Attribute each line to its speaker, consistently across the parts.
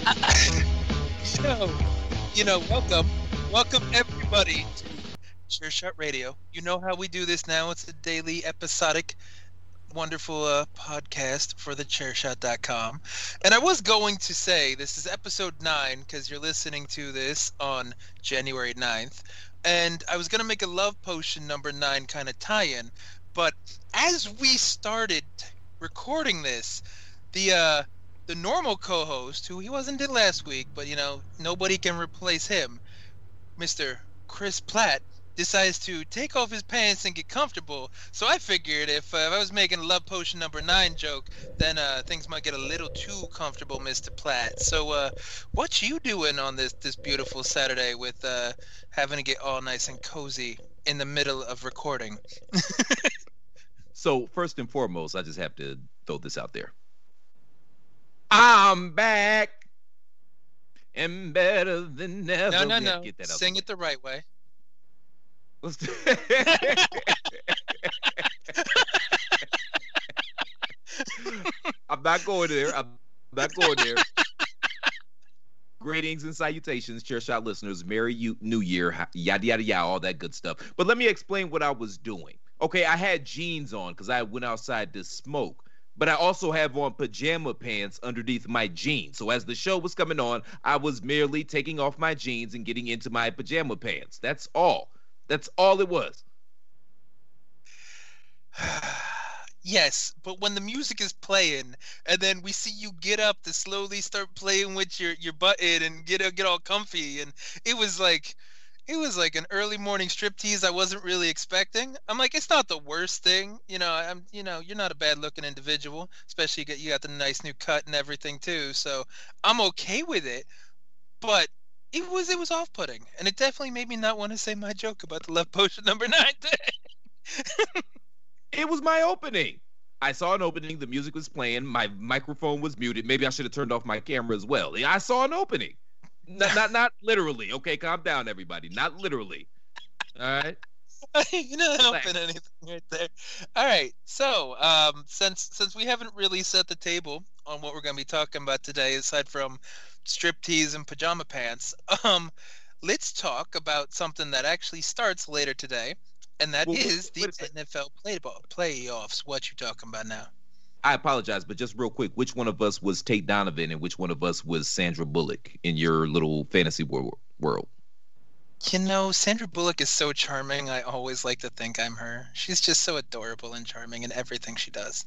Speaker 1: So, you know, welcome, welcome everybody to Chair Shot Radio. You know how we do this now. It's a daily episodic wonderful uh, podcast for the chairshot.com. And I was going to say this is episode 9 because you're listening to this on January 9th. And I was going to make a love potion number 9 kind of tie in. But as we started recording this, the uh, the normal co-host, who he wasn't in last week, but you know nobody can replace him, Mr. Chris Platt, decides to take off his pants and get comfortable. So I figured if, uh, if I was making a love potion number nine joke, then uh, things might get a little too comfortable, Mr. Platt. So uh, what you doing on this this beautiful Saturday with uh, having to get all nice and cozy in the middle of recording?
Speaker 2: so first and foremost, I just have to throw this out there. I'm back and better than ever.
Speaker 1: No, no, no. Get that Sing it the right way. Let's do
Speaker 2: I'm not going there. I'm not going there. Greetings and salutations, chair shot listeners. Merry you, New Year, yada yada yada, all that good stuff. But let me explain what I was doing. Okay, I had jeans on because I went outside to smoke but I also have on pajama pants underneath my jeans. So as the show was coming on, I was merely taking off my jeans and getting into my pajama pants. That's all. That's all it was.
Speaker 1: yes, but when the music is playing and then we see you get up to slowly start playing with your your button and get get all comfy and it was like it was like an early morning striptease I wasn't really expecting. I'm like, it's not the worst thing, you know. I'm, you know, you're not a bad looking individual, especially you got, you got the nice new cut and everything too. So I'm okay with it, but it was it was off putting, and it definitely made me not want to say my joke about the love potion number nine thing.
Speaker 2: it was my opening. I saw an opening. The music was playing. My microphone was muted. Maybe I should have turned off my camera as well. I saw an opening not, not not literally. Okay, calm down, everybody. Not literally. All right.
Speaker 1: You're not helping anything right there. All right. So, um, since since we haven't really set the table on what we're going to be talking about today, aside from striptease and pajama pants, um, let's talk about something that actually starts later today, and that well, is the NFL play- playoffs. What you talking about now?
Speaker 2: I apologize, but just real quick, which one of us was Tate Donovan and which one of us was Sandra Bullock in your little fantasy world?
Speaker 1: You know, Sandra Bullock is so charming. I always like to think I'm her. She's just so adorable and charming in everything she does.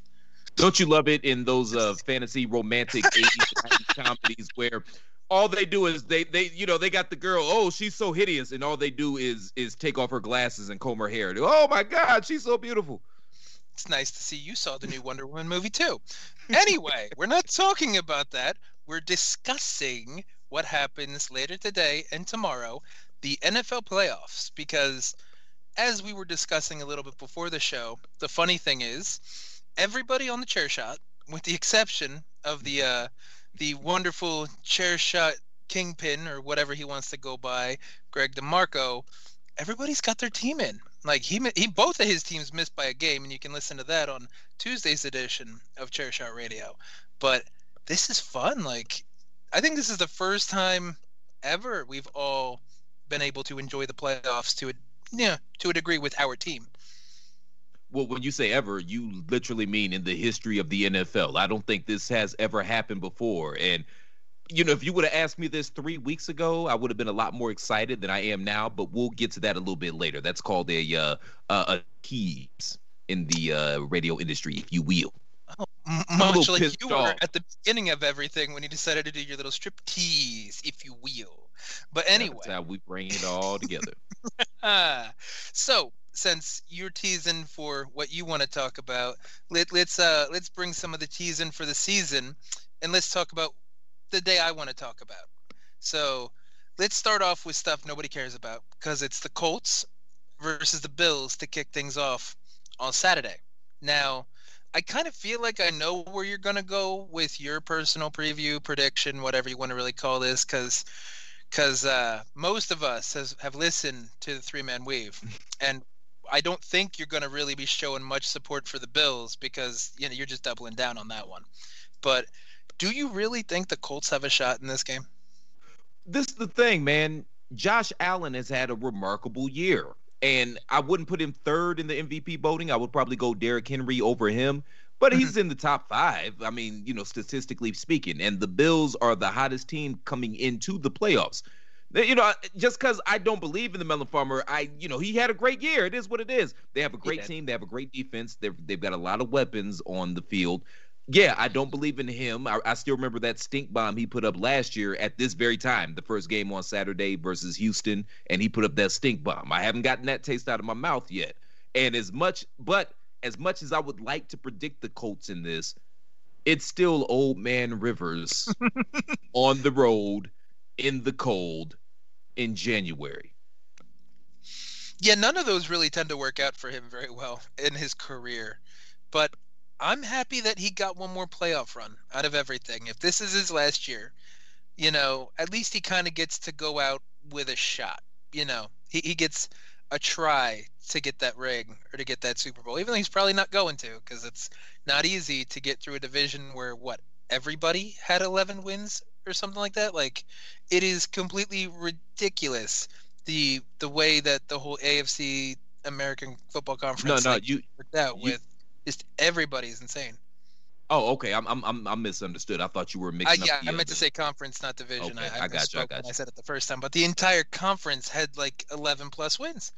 Speaker 2: Don't you love it in those uh, fantasy romantic 80s comedies where all they do is they they you know they got the girl oh she's so hideous and all they do is is take off her glasses and comb her hair oh my god she's so beautiful
Speaker 1: it's nice to see you saw the new Wonder Woman movie too. Anyway, we're not talking about that. We're discussing what happens later today and tomorrow, the NFL playoffs, because as we were discussing a little bit before the show, the funny thing is everybody on the chair shot, with the exception of the uh, the wonderful chair shot kingpin or whatever he wants to go by, Greg DeMarco, everybody's got their team in. Like he he both of his teams missed by a game, and you can listen to that on Tuesday's edition of Chair Shot Radio. But this is fun. Like I think this is the first time ever we've all been able to enjoy the playoffs to a yeah to a degree with our team.
Speaker 2: Well, when you say ever, you literally mean in the history of the NFL. I don't think this has ever happened before. And you know, if you would have asked me this three weeks ago, I would have been a lot more excited than I am now. But we'll get to that a little bit later. That's called a uh, a keys in the uh, radio industry, if you will.
Speaker 1: Oh, much like you were off. at the beginning of everything when you decided to do your little strip tease, if you will. But anyway,
Speaker 2: that's how we bring it all together.
Speaker 1: so since you're teasing for what you want to talk about, let, let's uh let's bring some of the teasing for the season, and let's talk about the day I want to talk about. So let's start off with stuff nobody cares about because it's the Colts versus the Bills to kick things off on Saturday. Now, I kind of feel like I know where you're going to go with your personal preview, prediction, whatever you want to really call this, because because uh, most of us has, have listened to the three man weave, and I don't think you're going to really be showing much support for the Bills because you know you're just doubling down on that one. But do you really think the Colts have a shot in this game?
Speaker 2: This is the thing, man. Josh Allen has had a remarkable year. And I wouldn't put him third in the MVP voting. I would probably go Derrick Henry over him. But mm-hmm. he's in the top five. I mean, you know, statistically speaking. And the Bills are the hottest team coming into the playoffs. You know, just because I don't believe in the Melon Farmer, I, you know, he had a great year. It is what it is. They have a great team. They have a great defense. They've, they've got a lot of weapons on the field yeah, I don't believe in him. I, I, still remember that stink bomb he put up last year at this very time, the first game on Saturday versus Houston, and he put up that stink bomb. I haven't gotten that taste out of my mouth yet. And as much, but as much as I would like to predict the Colts in this, it's still old man Rivers on the road in the cold in January.
Speaker 1: Yeah, none of those really tend to work out for him very well in his career. But I'm happy that he got one more playoff run out of everything. If this is his last year, you know, at least he kind of gets to go out with a shot. You know, he, he gets a try to get that ring or to get that Super Bowl, even though he's probably not going to because it's not easy to get through a division where what everybody had 11 wins or something like that. Like, it is completely ridiculous the the way that the whole AFC American Football Conference
Speaker 2: no, no, like, you,
Speaker 1: worked out you, with just everybody's insane.
Speaker 2: Oh, okay. I'm I'm I'm I misunderstood. I thought you were mixing.
Speaker 1: Uh, yeah, I meant to say conference, not division. Okay, I, I, I got you. I got you. I said it the first time, but the entire conference had like 11 plus wins.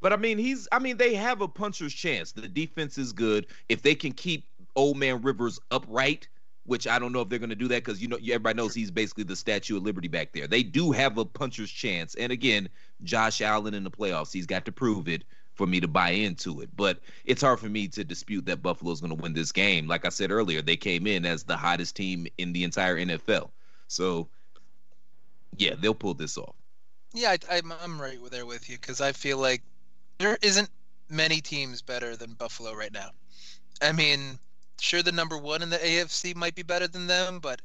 Speaker 2: But I mean, he's. I mean, they have a puncher's chance. The defense is good. If they can keep Old Man Rivers upright, which I don't know if they're going to do that because you know everybody knows he's basically the Statue of Liberty back there. They do have a puncher's chance. And again, Josh Allen in the playoffs, he's got to prove it for me to buy into it. But it's hard for me to dispute that Buffalo's going to win this game. Like I said earlier, they came in as the hottest team in the entire NFL. So, yeah, they'll pull this off.
Speaker 1: Yeah, I, am right there with you because I feel like there isn't many teams better than Buffalo right now. I mean, sure, the number one in the AFC might be better than them, but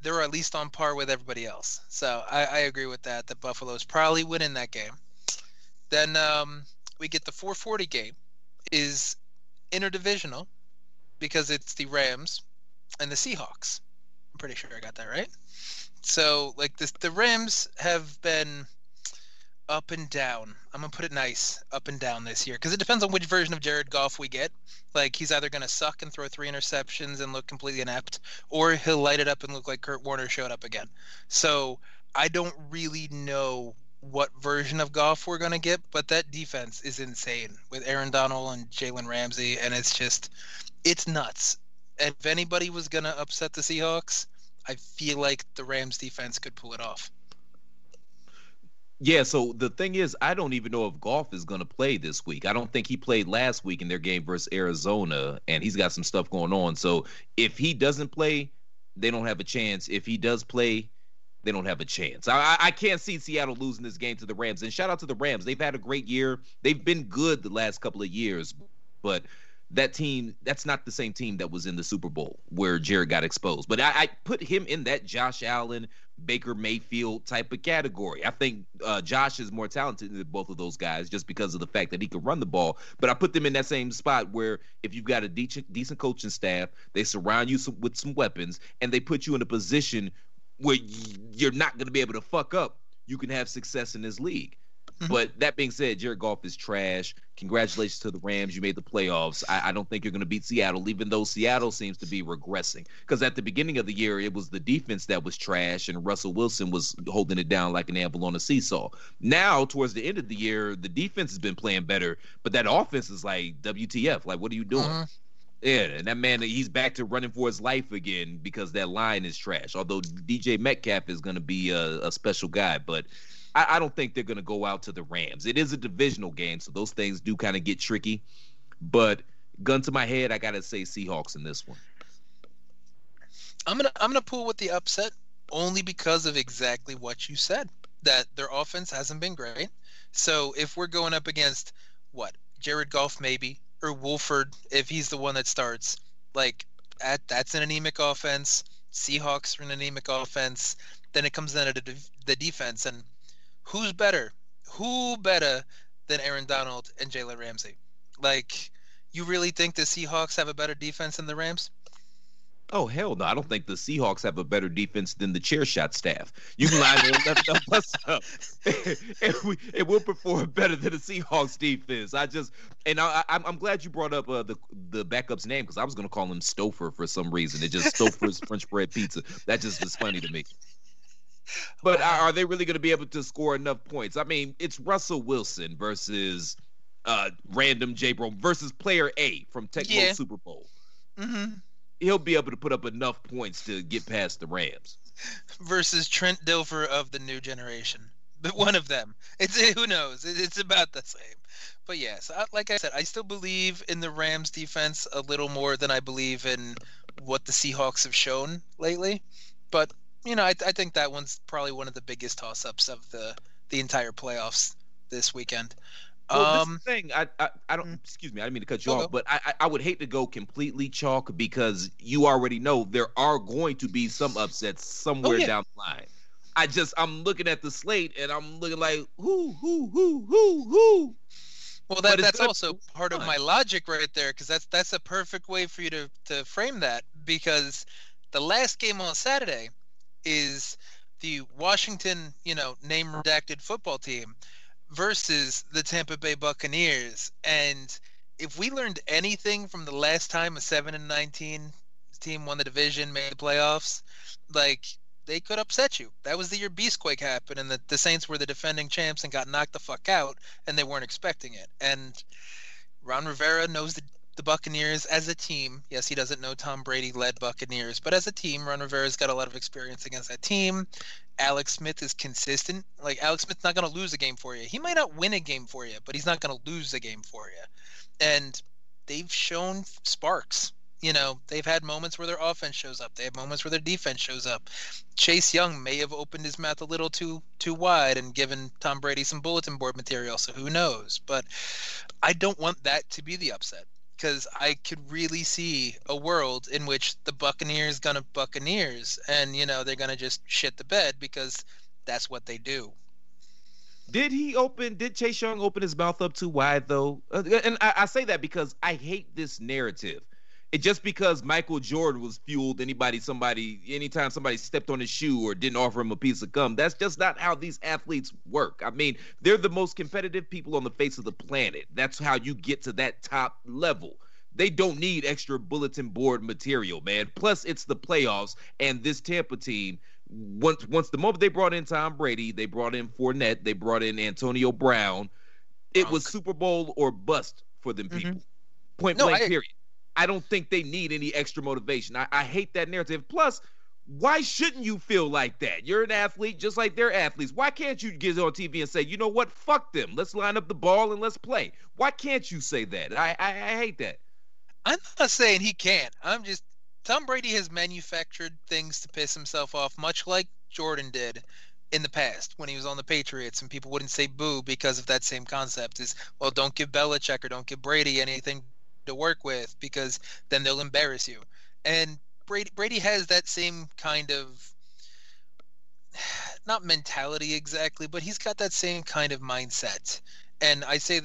Speaker 1: they're at least on par with everybody else. So I, I agree with that. That Buffalo's probably winning that game. Then um, we get the 440 game is interdivisional because it's the Rams and the Seahawks. I'm pretty sure I got that right. So like this, the Rams have been up and down. I'm gonna put it nice, up and down this year because it depends on which version of Jared Goff we get. Like he's either gonna suck and throw three interceptions and look completely inept, or he'll light it up and look like Kurt Warner showed up again. So I don't really know what version of Goff we're gonna get, but that defense is insane with Aaron Donald and Jalen Ramsey, and it's just it's nuts. And if anybody was gonna upset the Seahawks, I feel like the Rams defense could pull it off.
Speaker 2: Yeah, so the thing is, I don't even know if Goff is going to play this week. I don't think he played last week in their game versus Arizona, and he's got some stuff going on. So if he doesn't play, they don't have a chance. If he does play, they don't have a chance. I, I can't see Seattle losing this game to the Rams. And shout out to the Rams. They've had a great year. They've been good the last couple of years, but that team, that's not the same team that was in the Super Bowl where Jared got exposed. But I, I put him in that Josh Allen, Baker Mayfield type of category. I think uh, Josh is more talented than both of those guys just because of the fact that he can run the ball. But I put them in that same spot where if you've got a decent, decent coaching staff, they surround you some, with some weapons, and they put you in a position where you're not going to be able to fuck up, you can have success in this league.
Speaker 1: Mhm.
Speaker 2: But that being said, Jared Goff is trash. Congratulations to the Rams. You made the playoffs. I, I don't think you're going to beat Seattle, even though Seattle seems to be regressing. Because at the beginning of the year, it was the defense that was trash, and Russell Wilson was holding it down like an apple on a seesaw. Now, towards the end of the year, the defense has been playing better, but that offense is like WTF. Like, what are you doing?
Speaker 1: Mhm.
Speaker 2: Yeah, and that man, he's back to running for his life again because that line is trash. Although DJ Metcalf is going to be a, a special guy, but I, I don't think they're going to go out to the Rams. It is a divisional game, so those things do kind of get tricky. But gun to my head, I got to say Seahawks in this one.
Speaker 1: I'm gonna I'm gonna pull with the upset only because of exactly what you said. That their offense hasn't been great. So if we're going up against what Jared Goff maybe or Wolford if he's the one that starts, like at, that's an anemic offense. Seahawks are an anemic offense. Then it comes down to the, the defense and who's better? Who better than Aaron Donald and Jalen Ramsey? Like, you really think the Seahawks have a better defense than the Rams?
Speaker 2: Oh hell no! I don't think the Seahawks have a better defense than the chair shot staff. You can line them us up, and, we, and we'll perform better than the Seahawks defense. I just and I, I, I'm glad you brought up uh, the the backup's name because I was going to call him Stouffer for some reason. It just Stouffer's French bread pizza. That just is funny to me. But are, are they really going to be able to score enough points? I mean, it's Russell Wilson versus uh, random J. Bro versus player A from Tech
Speaker 1: Yeah.
Speaker 2: Super Bowl.
Speaker 1: Mm-hmm.
Speaker 2: He'll be able to put up enough points to get past the Rams.
Speaker 1: Versus Trent Dilfer of the new generation. But one of them. It's who knows. It's about the same. But yes, like I said, I still believe in the Rams defense a little more than I believe in what the Seahawks have shown lately. But you know, I, I think that one's probably one of the biggest toss-ups of the the entire playoffs this weekend.
Speaker 2: Well, this
Speaker 1: um,
Speaker 2: thing. I, I, I don't.
Speaker 1: mm.
Speaker 2: Excuse me. I didn't mean to cut you off, but I, I, would hate to go completely chalk because you already know there are going to be some upsets somewhere
Speaker 1: Oh, yeah.
Speaker 2: down the line. I just I'm looking at the slate and I'm looking like who who who who who.
Speaker 1: Well, that, that's also part of my logic right there, because that's that's a perfect way for you to to frame that. Because the last game on Saturday is the Washington, you know, name redacted football team versus the Tampa Bay Buccaneers, and if we learned anything from the last time a seven and nineteen team won the division, made the playoffs, like they could upset you. That was the year Beastquake happened, and the, the Saints were the defending champs and got knocked the fuck out and they weren't expecting it. And Ron Rivera knows the, the Buccaneers as a team. Yes, he doesn't know Tom Brady led Buccaneers, but as a team, Ron Rivera's got a lot of experience against that team. Alex Smith is consistent. Like Alex Smith's not going to lose a game for you. He might not win a game for you, but he's not going to lose a game for you. And they've shown sparks. You know, they've had moments where their offense shows up. They have moments where their defense shows up. Chase Young may have opened his mouth a little too too wide and given Tom Brady some bulletin board material, so who knows? But I don't want that to be the upset because I could really see a world in which the Buccaneers gonna Buccaneers and you know they're gonna just shit the bed because that's what they do.
Speaker 2: Did he open? Did Chase Young open his mouth up too wide though? Uh, and I, I say that because I hate this narrative. It just because Michael Jordan was fueled anybody, somebody, anytime somebody stepped on his shoe or didn't offer him a piece of gum. That's just not how these athletes work. I mean, they're the most competitive people on the face of the planet. That's how you get to that top level. They don't need extra bulletin board material, man. Plus, it's the playoffs, and this Tampa team once once the moment they brought in Tom Brady, they brought in Fournette, they brought in Antonio Brown. It was Super Bowl or bust for them
Speaker 1: Mhm.
Speaker 2: people. Point
Speaker 1: No,
Speaker 2: blank,
Speaker 1: I-
Speaker 2: period. I don't think they need any extra motivation. I, I hate that narrative. Plus, why shouldn't you feel like that? You're an athlete just like they're athletes. Why can't you get on TV and say, you know what, fuck them. Let's line up the ball and let's play. Why can't you say that? I I, I hate that.
Speaker 1: I'm not saying he can't. I'm just Tom Brady has manufactured things to piss himself off, much like Jordan did in the past when he was on the Patriots, and people wouldn't say boo because of that same concept. Is well, don't give Belichick or don't give Brady anything to work with because then they'll embarrass you. And Brady Brady has that same kind of not mentality exactly, but he's got that same kind of mindset. And I say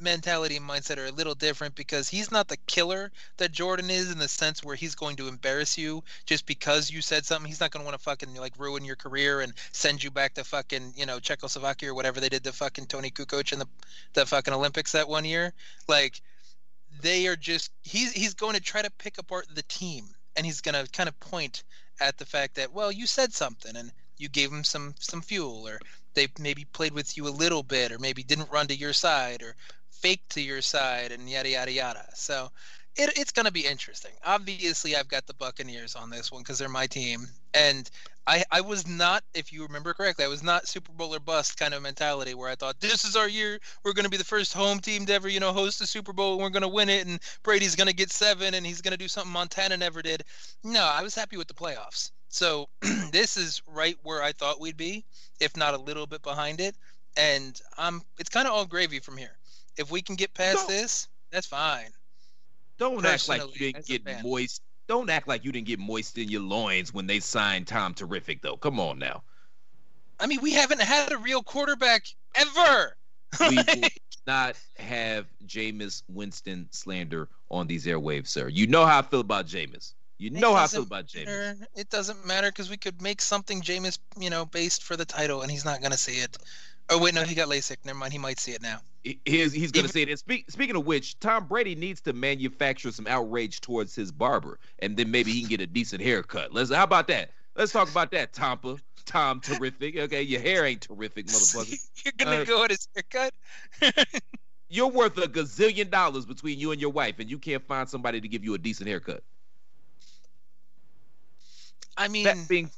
Speaker 1: mentality and mindset are a little different because he's not the killer that Jordan is in the sense where he's going to embarrass you just because you said something. He's not going to want to fucking like ruin your career and send you back to fucking you know Czechoslovakia or whatever they did to fucking Toni Kukoc in the the fucking Olympics that one year. Like they are just he's he's going to try to pick apart the team and he's going to kind of point at the fact that well you said something and you gave him some some fuel or they maybe played with you a little bit or maybe didn't run to your side or faked to your side and yada yada yada. So it, it's going to be interesting. Obviously i've got the buccaneers on this one because they're my team and I, I was not, if you remember correctly, I was not Super Bowl or bust kind of mentality where I thought this is our year. We're going to be the first home team to ever, you know, host the Super Bowl. And we're going to win it, and Brady's going to get seven, and he's going to do something Montana never did. No, I was happy with the playoffs. So this is right where I thought we'd be, if not a little bit behind it. And I'm, it's kind of all gravy from here. If we can get past this, that's fine.
Speaker 2: Don't act like you
Speaker 1: Personally,
Speaker 2: didn't get moist. Don't act like you didn't get moist in your loins when they signed Tom Terrific, though. Come on now.
Speaker 1: I mean, we haven't had a real quarterback ever.
Speaker 2: We will not have Jameis Winston slander on these airwaves, sir. You know how I feel about Jameis. You know how I feel about Jameis.
Speaker 1: matter. It doesn't matter because we could make something Jameis, you know, based for the title, and he's not gonna see it. Oh wait, no, he got LASIK. Never mind, he might see it now.
Speaker 2: He- He's, he's going to say it. Speak, speaking of which, Tom Brady needs to manufacture some outrage towards his barber, and then maybe he can get a decent haircut. Let's. How about that? Let's talk about that, Tompa. Tom, terrific. Okay, your hair ain't terrific, motherfucker.
Speaker 1: You're gonna
Speaker 2: Uh,
Speaker 1: go at his haircut?
Speaker 2: You're worth a gazillion dollars between you and your wife, and you can't find somebody to give you a decent haircut.
Speaker 1: I mean,
Speaker 2: That being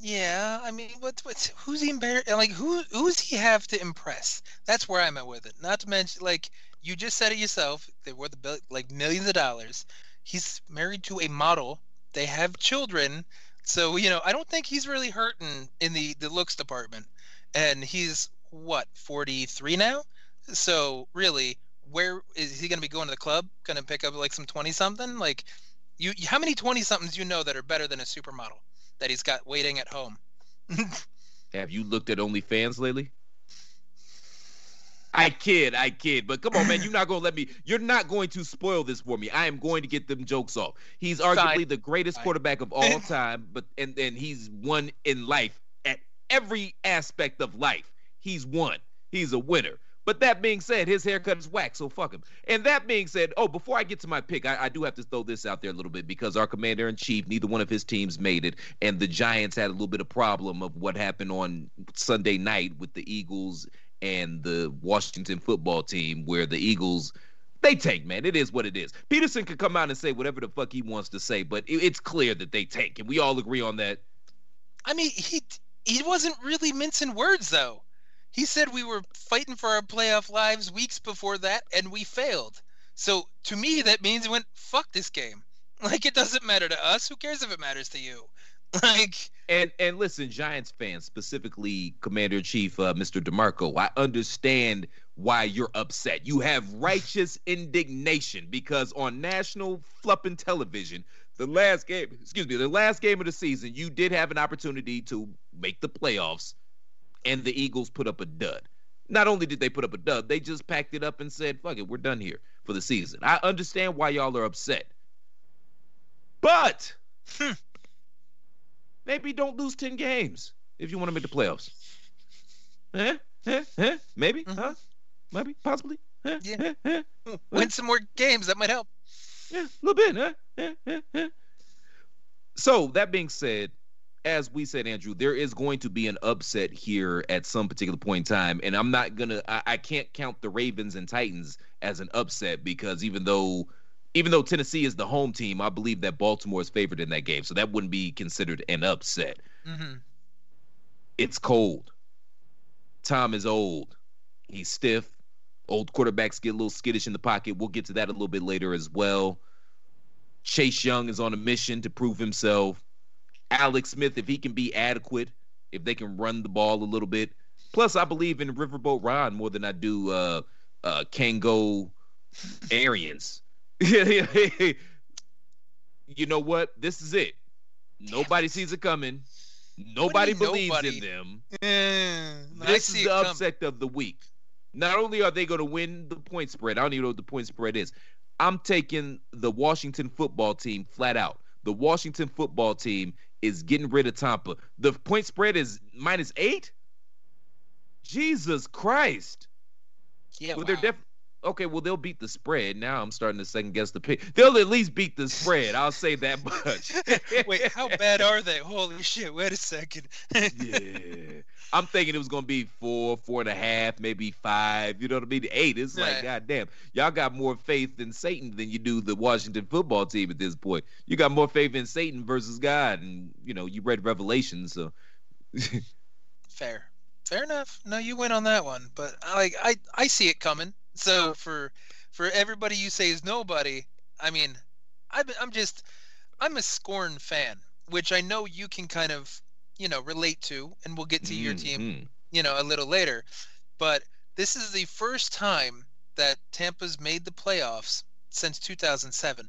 Speaker 1: yeah. I mean, what, what's who's he embarrassed? Like, who who's he have to impress? That's where I'm at with it. Not to mention, like you just said it yourself, they're worth like millions of dollars. He's married to a model. They have children. So you know, I don't think he's really hurting in the the looks department. And he's what 43 now. So really, where is he going to be going to the club? Going to pick up like some 20 something? Like, you how many 20 somethings you know that are better than a supermodel that he's got waiting at home?
Speaker 2: Have you looked at OnlyFans lately? I kid, I kid, but come on, man, you're not gonna let me. You're not going to spoil this for me. I am going to get them jokes off. He's arguably
Speaker 1: Fine.
Speaker 2: the greatest
Speaker 1: Fine.
Speaker 2: quarterback of all time, but and and he's won in life at every aspect of life. He's won. He's a winner. But that being said, his haircut is whack, so fuck him. And that being said, oh, before I get to my pick, I, I do have to throw this out there a little bit because our commander in chief, neither one of his teams made it, and the Giants had a little bit of problem of what happened on Sunday night with the Eagles and the Washington football team, where the Eagles they tank, man. It is what it is. Peterson could come out and say whatever the fuck he wants to say, but it, it's clear that they tank, and we all agree on that.
Speaker 1: I mean, he he wasn't really mincing words though. He said we were fighting for our playoff lives weeks before that, and we failed. So to me, that means he went fuck this game. Like it doesn't matter to us. Who cares if it matters to you? Like
Speaker 2: And and listen, Giants fans, specifically Commander in Chief uh, Mr. DeMarco, I understand why you're upset. You have righteous indignation because on national flipping television, the last game, excuse me, the last game of the season, you did have an opportunity to make the playoffs, and the Eagles put up a dud. Not only did they put up a dud, they just packed it up and said, "Fuck it, we're done here for the season." I understand why y'all are upset, but
Speaker 1: Hmm.
Speaker 2: maybe don't lose ten games if you want to make the playoffs. Eh? Eh? Eh? Maybe?
Speaker 1: Mhm.
Speaker 2: Huh? Maybe? Possibly? Eh?
Speaker 1: Yeah.
Speaker 2: Eh? Eh?
Speaker 1: win some more games. That might help.
Speaker 2: Yeah, a little bit, huh? So that being said, as we said, Andrew, there is going to be an upset here at some particular point in time, and I'm not gonna. I, I can't count the Ravens and Titans as an upset because even though, even though Tennessee is the home team, I believe that Baltimore is favored in that game, so that wouldn't be considered an upset.
Speaker 1: hmm
Speaker 2: It's cold. Tom is old. He's stiff. Old quarterbacks get a little skittish in the pocket. We'll get to that a little bit later as well. Chase Young is on a mission to prove himself. Alex Smith, if he can be adequate, if they can run the ball a little bit. Plus, I believe in Riverboat Ron more than I do uh, uh, Kango Arians. you know what? This is it. Nobody sees it coming. Nobody
Speaker 1: do you mean
Speaker 2: believes
Speaker 1: nobody?
Speaker 2: in them.
Speaker 1: Eh,
Speaker 2: This is the upset of the week. Not only are they going to win the point spread, I don't even know what the point spread is. I'm taking the Washington football team flat out. The Washington football team is getting rid of Tampa. The point spread is minus eight. Jesus Christ.
Speaker 1: Yeah,
Speaker 2: well,
Speaker 1: wow.
Speaker 2: they're def- okay. Well, they'll beat the spread. Now I'm starting to second guess the pick. They'll at least beat the spread. I'll say that much.
Speaker 1: Wait, how bad are they? Holy shit! Wait a second.
Speaker 2: yeah. I'm thinking it was gonna be four, four and a half, maybe five. You know what I mean? Eight. It's like,
Speaker 1: Right.
Speaker 2: goddamn, y'all got more faith in Satan than you do the Washington football team at this point. You got more faith in Satan versus God, and you know you read Revelation, so
Speaker 1: Fair, fair enough. No, you win on that one, but like I I see it coming. So for for everybody you say is nobody, I mean, I'm I'm just I'm a Scorn fan, which I know you can kind of you know relate to, and we'll get to your team
Speaker 2: Mhm.
Speaker 1: you know, a little later. But this is the first time that Tampa's made the playoffs since 2007.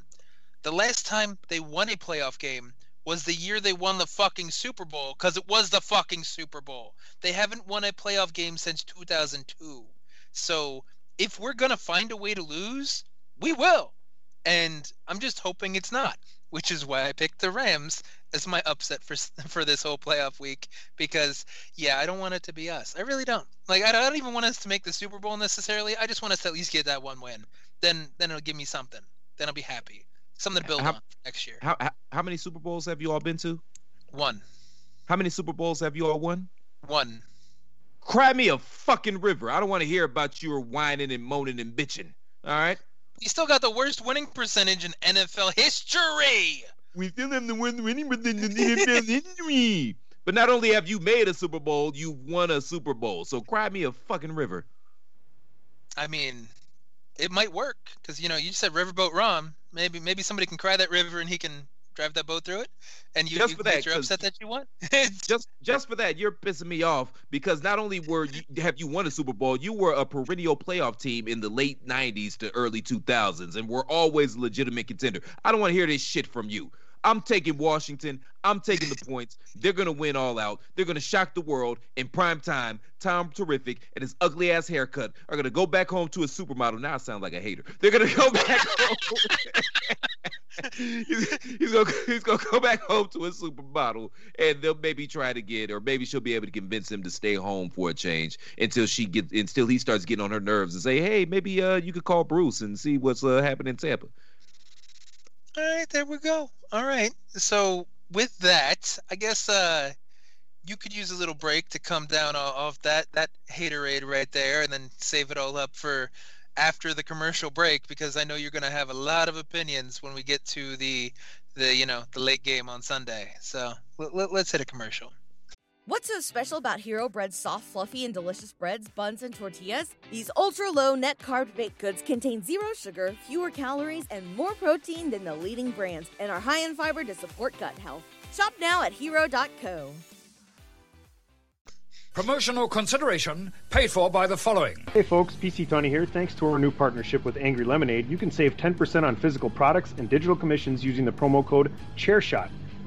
Speaker 1: The last time they won a playoff game was the year they won the fucking Super Bowl because it was the fucking Super Bowl. They haven't won a playoff game since 2002. So if we're going to find a way to lose, we will. And I'm just hoping it's not, which is why I picked the Rams as my upset for for this whole playoff week because yeah, I don't want it to be us. I really don't. Like I don't even want us to make the Super Bowl necessarily. I just want us to at least get that one win. Then then it'll give me something. Then I'll be happy. Something to build
Speaker 2: How-
Speaker 1: on for next year.
Speaker 2: how, how how many Super Bowls have you all been to?
Speaker 1: One.
Speaker 2: How many Super Bowls have you all won?
Speaker 1: One.
Speaker 2: Cry me a fucking river. I don't want to hear about your whining and moaning and bitching. All right.
Speaker 1: You still got the worst winning percentage in NFL history.
Speaker 2: We still have the win winning percentage in the NFL history. But not only have you made a Super Bowl, you've won a Super Bowl. So cry me a fucking river.
Speaker 1: I mean, it might work because you know you said Riverboat Ron. Maybe maybe somebody can cry that river and he can drive that boat through it, and you,
Speaker 2: Just
Speaker 1: you
Speaker 2: for
Speaker 1: get
Speaker 2: that,
Speaker 1: your
Speaker 2: 'cause-
Speaker 1: upset that you won.
Speaker 2: Just just for that, you're pissing me off because not only were you have you won a Super Bowl, you were a perennial playoff team in the late '90s to early 2000s, and were always a legitimate contender. I don't want to hear this shit from you. I'm taking Washington. I'm taking the points. They're gonna win all out. They're gonna shock the world in prime time. Tom Terrific and his ugly ass haircut are gonna go back home to a supermodel. Now I sound like a hater. They're gonna go back home. he's, he's gonna he's gonna go back home to a supermodel, and they'll maybe try to get, or maybe she'll be able to convince him to stay home for a change until she gets, until he starts getting on her nerves and say, hey, maybe uh you could call Bruce and see what's uh, happening in Tampa.
Speaker 1: All right, there we go. All right. So with that, I guess uh, you could use a little break to come down off that that haterade right there, and then save it all up for after the commercial break because I know you're going to have a lot of opinions when we get to the the you know the late game on Sunday. So let, let, let's hit a commercial.
Speaker 3: What's so special about Hero Bread's soft, fluffy, and delicious breads, buns, and tortillas? These ultra low net carb baked goods contain zero sugar, fewer calories, and more protein than the leading brands, and are high in fiber to support gut health. Shop now at hero.co.
Speaker 4: Promotional consideration paid for by the following.
Speaker 5: Hey folks, PC Tunney here. Thanks to our new partnership with Angry Lemonade, you can save 10% on physical products and digital commissions using the promo code ChairShot.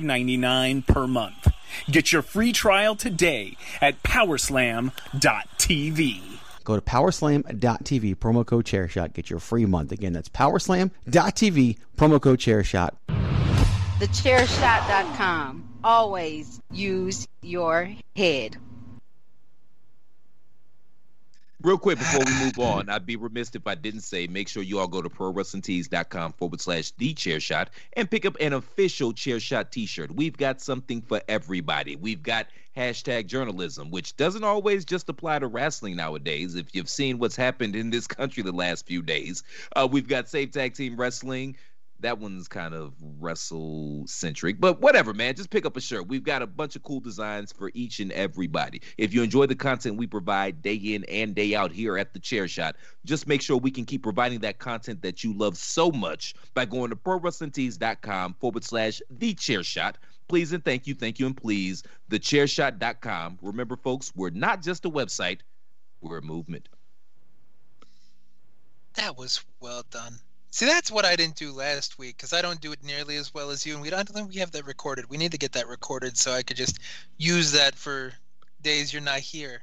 Speaker 6: $5.99 per month. Get your free trial today at powerslam.tv.
Speaker 7: Go to powerslam.tv, promo code chairshot, get your free month. Again, that's powerslam.tv, promo code chairshot.
Speaker 8: TheChairShot.com. Always use your head.
Speaker 2: Real quick before we move on, I'd be remiss if I didn't say make sure you all go to prowrestlingtees.com forward slash the chair shot and pick up an official chair shot t shirt. We've got something for everybody. We've got hashtag journalism, which doesn't always just apply to wrestling nowadays. If you've seen what's happened in this country the last few days, uh, we've got Save Tag Team Wrestling that one's kind of wrestle centric, but whatever, man. Just pick up a shirt. We've got a bunch of cool designs for each and everybody. If you enjoy the content we provide day in and day out here at the Chair Shot, just make sure we can keep providing that content that you love so much by going to prowrestlingtees.com forward slash the chair shot. Please and thank you, thank you, and please, thechairshot.com. Remember, folks, we're not just a website, we're a movement.
Speaker 1: That was well done. See, that's what I didn't do last week because I don't do it nearly as well as you, and we don't, I don't think we have that recorded. We need to get that recorded so I could just use that for days you're not here.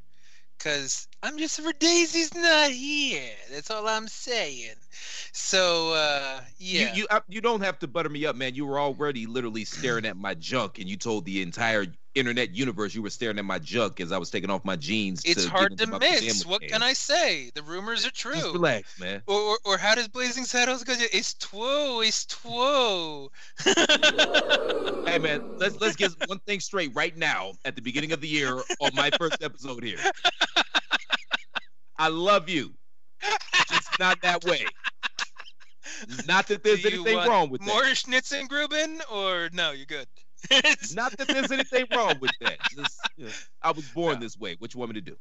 Speaker 1: Because I'm just for days he's not here. That's all I'm saying. So uh, yeah,
Speaker 2: you you, uh, you don't have to butter me up, man. You were already literally staring at my junk, and you told the entire internet universe you were staring at my junk as I was taking off my jeans.
Speaker 1: It's
Speaker 2: to
Speaker 1: hard to miss. What can I say? The rumors are true.
Speaker 2: Just relax, man.
Speaker 1: Or, or, or how does Blazing Saddles go? It's two. It's two.
Speaker 2: hey man, let's let's get one thing straight right now at the beginning of the year on my first episode here. I love you. Just not that way. Not that there's anything wrong with
Speaker 1: more
Speaker 2: that.
Speaker 1: More Schnitzengruben or no, you're good.
Speaker 2: Not that there's anything wrong with that. Just, you know, I was born this way. What you want me to do?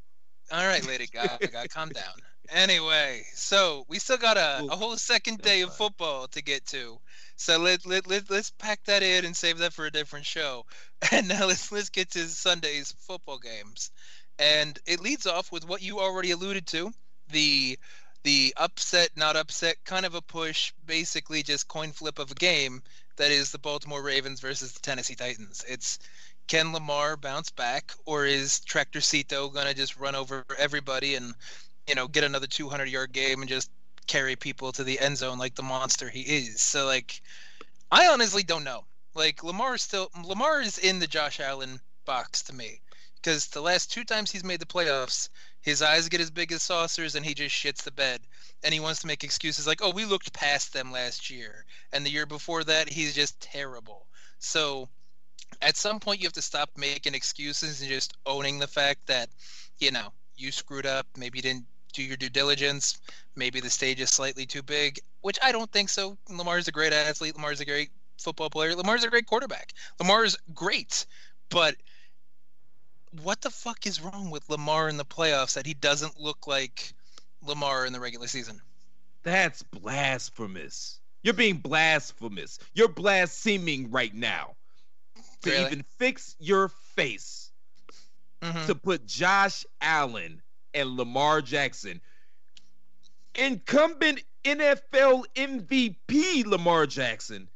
Speaker 1: All right, Lady Gaga, calm down. Anyway, so we still got a, a whole second day of football to get to. So let, let, let, let's pack that in and save that for a different show. And now let's let's get to Sunday's football games. And it leads off with what you already alluded to, the the upset, not upset, kind of a push, basically just coin flip of a game that is the Baltimore Ravens versus the Tennessee Titans. It's can Lamar bounce back, or is Tractorcito gonna just run over everybody and you know get another 200 yard game and just carry people to the end zone like the monster he is? So like, I honestly don't know. Like Lamar is still Lamar is in the Josh Allen box to me because the last two times he's made the playoffs, his eyes get as big as saucers and he just shits the bed. And he wants to make excuses like, oh, we looked past them last year. And the year before that, he's just terrible. So at some point, you have to stop making excuses and just owning the fact that, you know, you screwed up. Maybe you didn't do your due diligence. Maybe the stage is slightly too big, which I don't think so. Lamar's a great athlete. Lamar's a great football player. Lamar's a great quarterback. Lamar's great. But what the fuck is wrong with Lamar in the playoffs that he doesn't look like Lamar in the regular season?
Speaker 2: That's blasphemous. You're being blasphemous. You're blaspheming right now. To
Speaker 1: Really?
Speaker 2: even fix your face.
Speaker 1: Mhm.
Speaker 2: To put Josh Allen and Lamar Jackson, incumbent NFL MVP Lamar Jackson,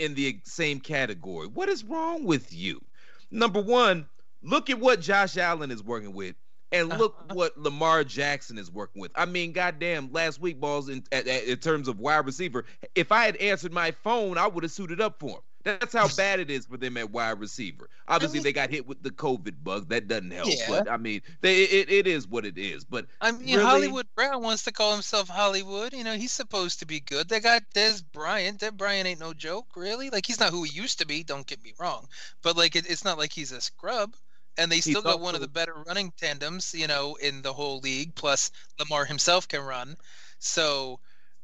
Speaker 2: in the same category. What is wrong with you? Number one, look at what Josh Allen is working with. And uh-huh. look what Lamar Jackson is working with. I mean, goddamn, last week balls in, at, at- in terms of wide receiver. If I had answered my phone, I would have suited up for him. That's how bad it is for them at wide receiver. Obviously, they got hit with the COVID bug. That doesn't help.
Speaker 1: Yeah.
Speaker 2: But I mean, they, it, it is what it is. But
Speaker 1: I mean,
Speaker 2: really,
Speaker 1: Hollywood Brown wants to call himself Hollywood. You know, he's supposed to be good. They got Dez Bryant. Dez Bryant ain't no joke, really. Like, he's not who he used to be. Don't get me wrong, but like, it, it's not like he's a scrub. And they still got one of the better running tandems, you know, in the whole league. Plus, Lamar himself can run. So,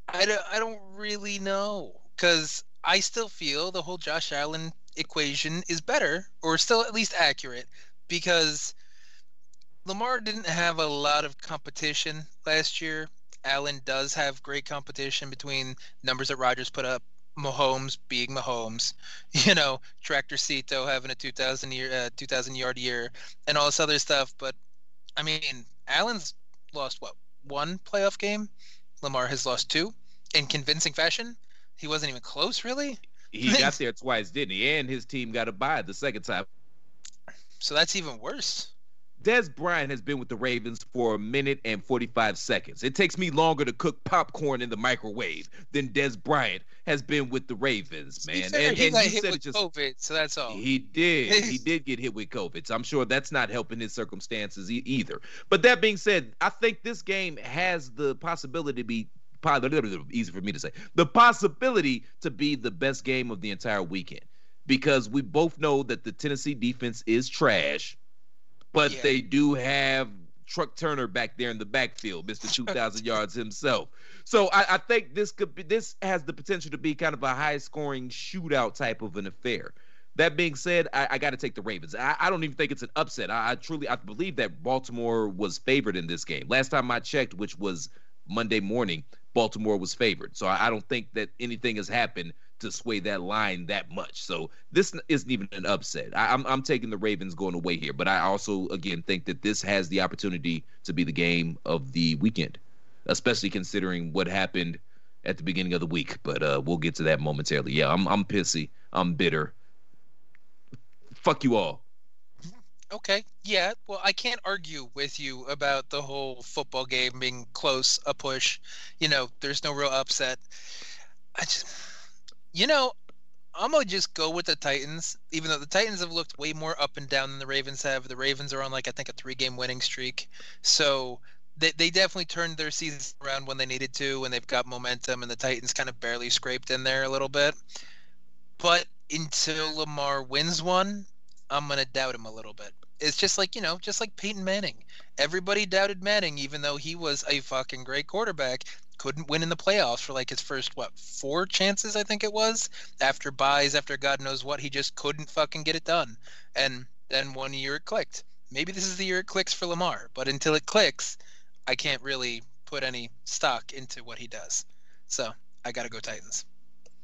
Speaker 1: I don't, I don't really know because I still feel the whole Josh Allen equation is better, or still at least accurate, because Lamar didn't have a lot of competition last year. Allen does have great competition between numbers that Rodgers put up, Mahomes being Mahomes, you know, Tractor Cito having a 2,000 year, uh, 2,000 yard year, and all this other stuff. But I mean, Allen's lost what one playoff game. Lamar has lost two in convincing fashion. He wasn't even close, really.
Speaker 2: he got there twice, didn't he? And his team got a bye the second time.
Speaker 1: So that's even worse.
Speaker 2: Dez Bryant has been with the Ravens for a minute and 45 seconds. It takes me longer to cook popcorn in the microwave than Dez Bryant has been with the Ravens, man.
Speaker 1: Fair,
Speaker 2: and
Speaker 1: he
Speaker 2: and
Speaker 1: got hit
Speaker 2: said
Speaker 1: with
Speaker 2: just
Speaker 1: COVID, so that's all.
Speaker 2: he did. he did get hit with COVID. So I'm sure that's not helping his circumstances e- either. But that being said, I think this game has the possibility to be probably a little bit easy for me to say the possibility to be the best game of the entire weekend because we both know that the Tennessee defense is trash, but
Speaker 1: Yeah.
Speaker 2: they do have Truck Turner back there in the backfield, Mr. 2,000 yards himself. So I, I think this could be this has the potential to be kind of a high scoring shootout type of an affair. That being said, I, I got to take the Ravens. I, I don't even think it's an upset. I, I truly I believe that Baltimore was favored in this game. Last time I checked, which was Monday morning, Baltimore was favored. So I, I don't think that anything has happened to sway that line that much. So this isn't even an upset. I, I'm I'm taking the Ravens going away here, but I also again think that this has the opportunity to be the game of the weekend, especially considering what happened at the beginning of the week. But uh, we'll get to that momentarily. Yeah, I'm I'm pissy. I'm bitter. Fuck you all.
Speaker 1: Okay, yeah. Well, I can't argue with you about the whole football game being close, a push. You know, there's no real upset. I just, you know, I'm gonna just go with the Titans, even though the Titans have looked way more up and down than the Ravens have. The Ravens are on like I think a three-game winning streak, so they they definitely turned their season around when they needed to, when they've got momentum. And the Titans kind of barely scraped in there a little bit, but until Lamar wins one, I'm gonna doubt him a little bit. It's just like you know, just like Peyton Manning. Everybody doubted Manning, even though he was a fucking great quarterback. Couldn't win in the playoffs for like his first what four chances, I think it was. After buys, after God knows what, he just couldn't fucking get it done. And then one year it clicked. Maybe this is the year it clicks for Lamar, but until it clicks, I can't really put any stock into what he does. So I got to go Titans.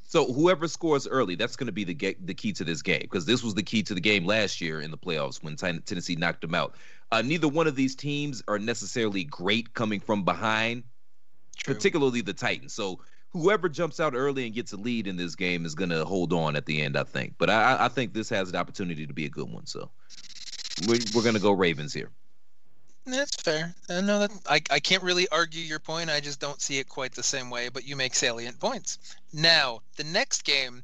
Speaker 2: So whoever scores early, that's going to be the ga- the key to this game because this was the key to the game last year in the playoffs when Ten- Tennessee knocked them out. Uh, neither one of these teams are necessarily great coming from behind,
Speaker 1: True.
Speaker 2: particularly the Titans. So whoever jumps out early and gets a lead in this game is going to hold on at the end, I think. But I, I think this has an opportunity to be a good one. So we're, we're going to go Ravens here.
Speaker 1: That's fair. I know that I, I can't really argue your point. I just don't see it quite the same way, but you make salient points. Now, the next game,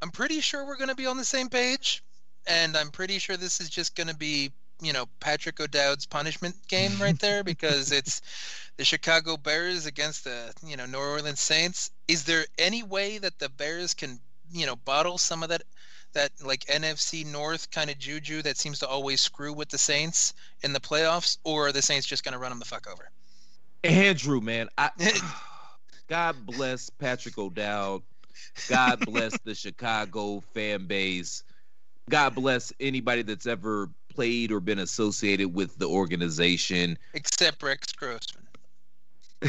Speaker 1: I'm pretty sure we're going to be on the same page, and I'm pretty sure this is just going to be, you know, Patrick O'Dowd's punishment game right there because it's the Chicago Bears against the, you know, New Orleans Saints. Is there any way that the Bears can, you know, bottle some of that that like NFC North kind of juju that seems to always screw with the Saints in the playoffs, or are the Saints just going to run them the fuck over?
Speaker 2: Andrew, man, I, God bless Patrick O'Dowd. God bless the Chicago fan base. God bless anybody that's ever played or been associated with the organization.
Speaker 1: Except Rex Grossman.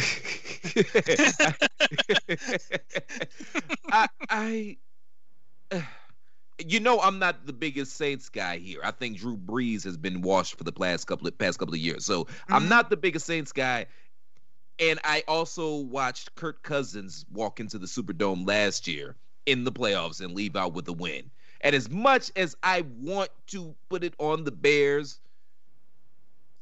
Speaker 2: I, I, you know, I'm not the biggest Saints guy here. I think Drew Brees has been washed for the past couple of past couple of years, so I'm
Speaker 1: Mhm.
Speaker 2: not the biggest Saints guy. And I also watched Kirk Cousins walk into the Superdome last year in the playoffs and leave out with a win. And as much as I want to put it on the Bears,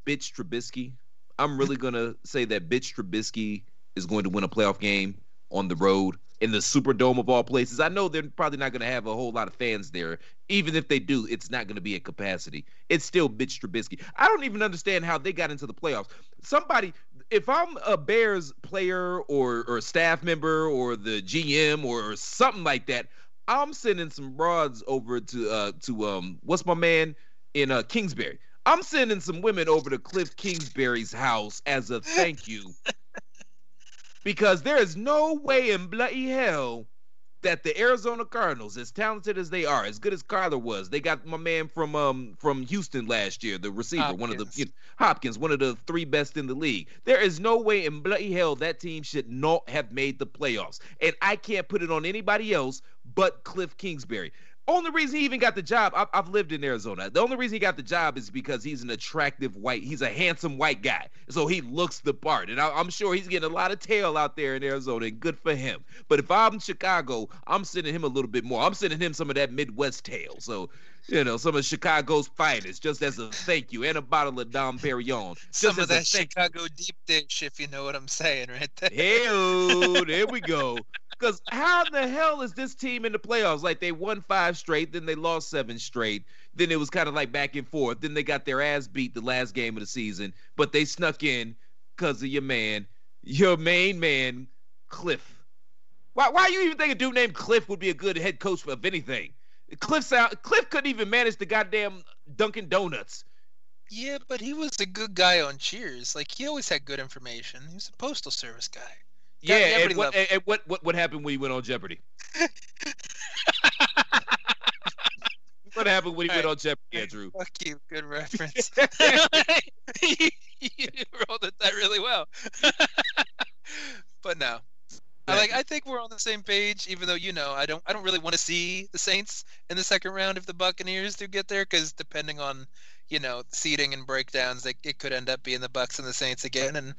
Speaker 2: bitch Trubisky, I'm really gonna say that bitch Trubisky is going to win a playoff game on the road in the Superdome of all places. I know they're probably not going to have a whole lot of fans there. Even if they do, it's not going to be at capacity. It's still bitch Trubisky. I don't even understand how they got into the playoffs. Somebody, if I'm a Bears player or or staff member or the GM or something like that, I'm sending some broads over to uh to um what's my man in uh Kingsbury. I'm sending some women over to Kliff Kingsbury's house as a thank you. because there is no way in bloody hell that the Arizona Cardinals, as talented as they are, as good as Kyler was, they got my man from um from Houston last year, the receiver, one of the you know, Hopkins, one of the three best in the league. There is no way in bloody hell that team should not have made the playoffs, and I can't put it on anybody else but Kliff Kingsbury. Only reason he even got the job, I've, I've lived in Arizona. The only reason he got the job is because he's an attractive white, he's a handsome white guy. So he looks the part. And I, I'm sure he's getting a lot of tail out there in Arizona, and good for him. But if I'm Chicago, I'm sending him a little bit more. I'm sending him some of that Midwest tail. So, you know, some of Chicago's finest, just as a thank you, and a bottle of Dom Perignon.
Speaker 1: Some of that Chicago deep dish, if you know what I'm saying, right there.
Speaker 2: Hey, there we go. Because how in the hell is this team in the playoffs? Like they won five straight, then they lost seven straight. Then it was kind of like back and forth. Then they got their ass beat the last game of the season, but they snuck in because of your man, your main man, Cliff. Why? Why you even think a dude named Cliff would be a good head coach of anything? Cliff's out. Cliff couldn't even manage the goddamn Dunkin' Donuts.
Speaker 1: Yeah, but he was a good guy on Cheers. Like he always had good information. He was a postal service guy.
Speaker 2: Yeah, and, what, and, what what what happened when he went on Jeopardy? what happened when he went on Jeopardy, Andrew?
Speaker 1: Fuck you. Good reference. you rolled it that really well. but no. I like I think we're on the same page, even though you know I don't I don't really want to see the Saints in the second round if the Buccaneers do get there, because depending on you know seeding and breakdowns, it, it could end up being the Bucks and the Saints again, and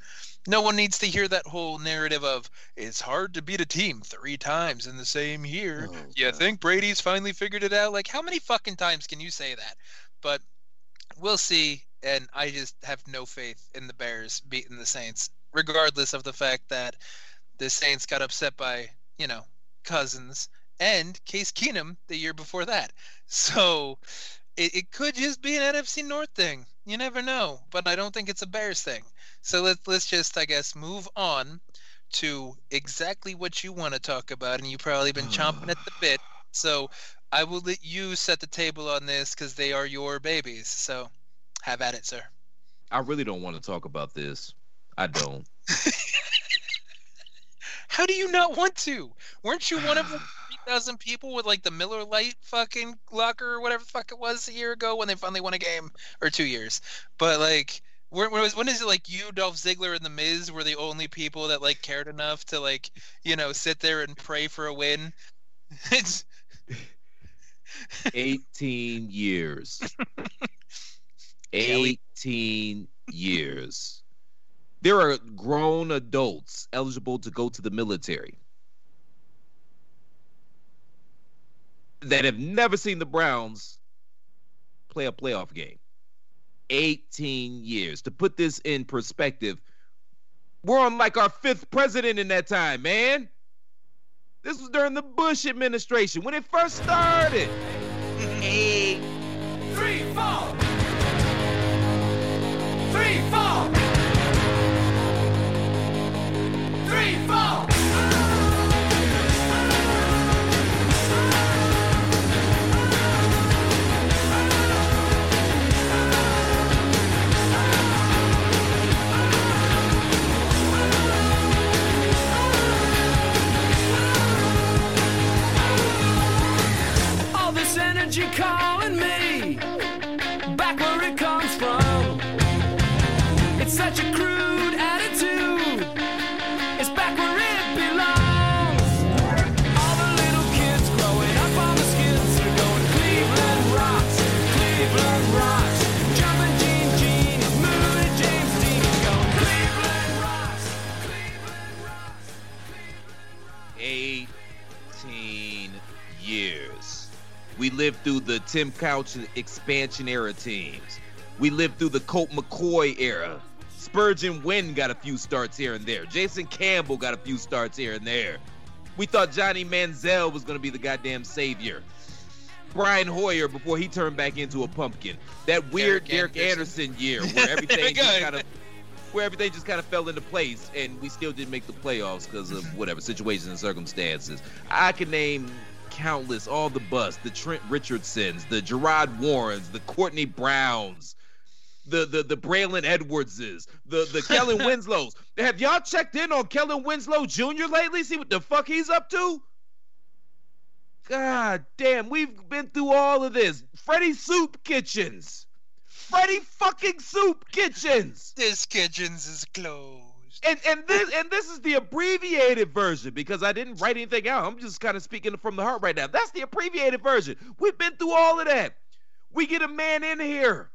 Speaker 1: no one needs to hear that whole narrative of it's hard to beat a team three times in the same year.
Speaker 2: Oh,
Speaker 1: you think Brady's finally figured it out? Like how many fucking times can you say that? But we'll see, and I just have no faith in the Bears beating the Saints, regardless of the fact that the Saints got upset by, you know, Cousins and Case Keenum the year before that. So it, it could just be an NFC North thing. You never know, but I don't think it's a Bears thing. So let's let's just I guess move on to exactly what you want to talk about, and you've probably been chomping at the bit. So I will let you set the table on this because they are your babies. So have at it, sir.
Speaker 2: I really don't want to talk about this. I don't.
Speaker 1: How do you not want to? Weren't you one of the 3,000 people with like the Miller Lite fucking locker or whatever the fuck it was a year ago when they finally won a game or two years? But like, when, when, was, when is it like you, Dolph Ziggler, and The Miz were the only people that like cared enough to like, you know, sit there and pray for a win? It's
Speaker 2: 18 years. 18 years. There are grown adults eligible to go to the military that have never seen the Browns play a playoff game. 18 years. To put this in perspective, we're on like our fifth president in that time, man. This was during the Bush administration when it first started. Eight.
Speaker 9: Three, four. Three, four. Three, four. Energy calling me back where it comes from. It's such a crude
Speaker 2: We lived through the Tim Couch expansion era teams. We lived through the Colt McCoy era. Spurgeon Wynn got a few starts here and there. Jason Campbell got a few starts here and there. We thought Johnny Manziel was going to be the goddamn savior. Brian Hoyer before he turned back into a pumpkin. That weird
Speaker 1: Derek
Speaker 2: Derek Anderson, year where everything just kind of where everything just kind of fell into place and we still didn't make the playoffs because of whatever situations and circumstances. I can name countless, all the busts, the Trent Richardsons, the Gerard Warrens, the Courtney Browns, the the the Braylon Edwardses, the the Kellen Winslows. Have y'all checked in on Kellen Winslow Jr. lately? See what the fuck he's up to? God damn, we've been through all of this. Freddie Soup Kitchens. Freddie fucking Soup Kitchens.
Speaker 1: This kitchens is closed.
Speaker 2: And and this and this is the abbreviated version because I didn't write anything out. I'm just kind of speaking from the heart right now. That's the abbreviated version. We've been through all of that. We get a man in here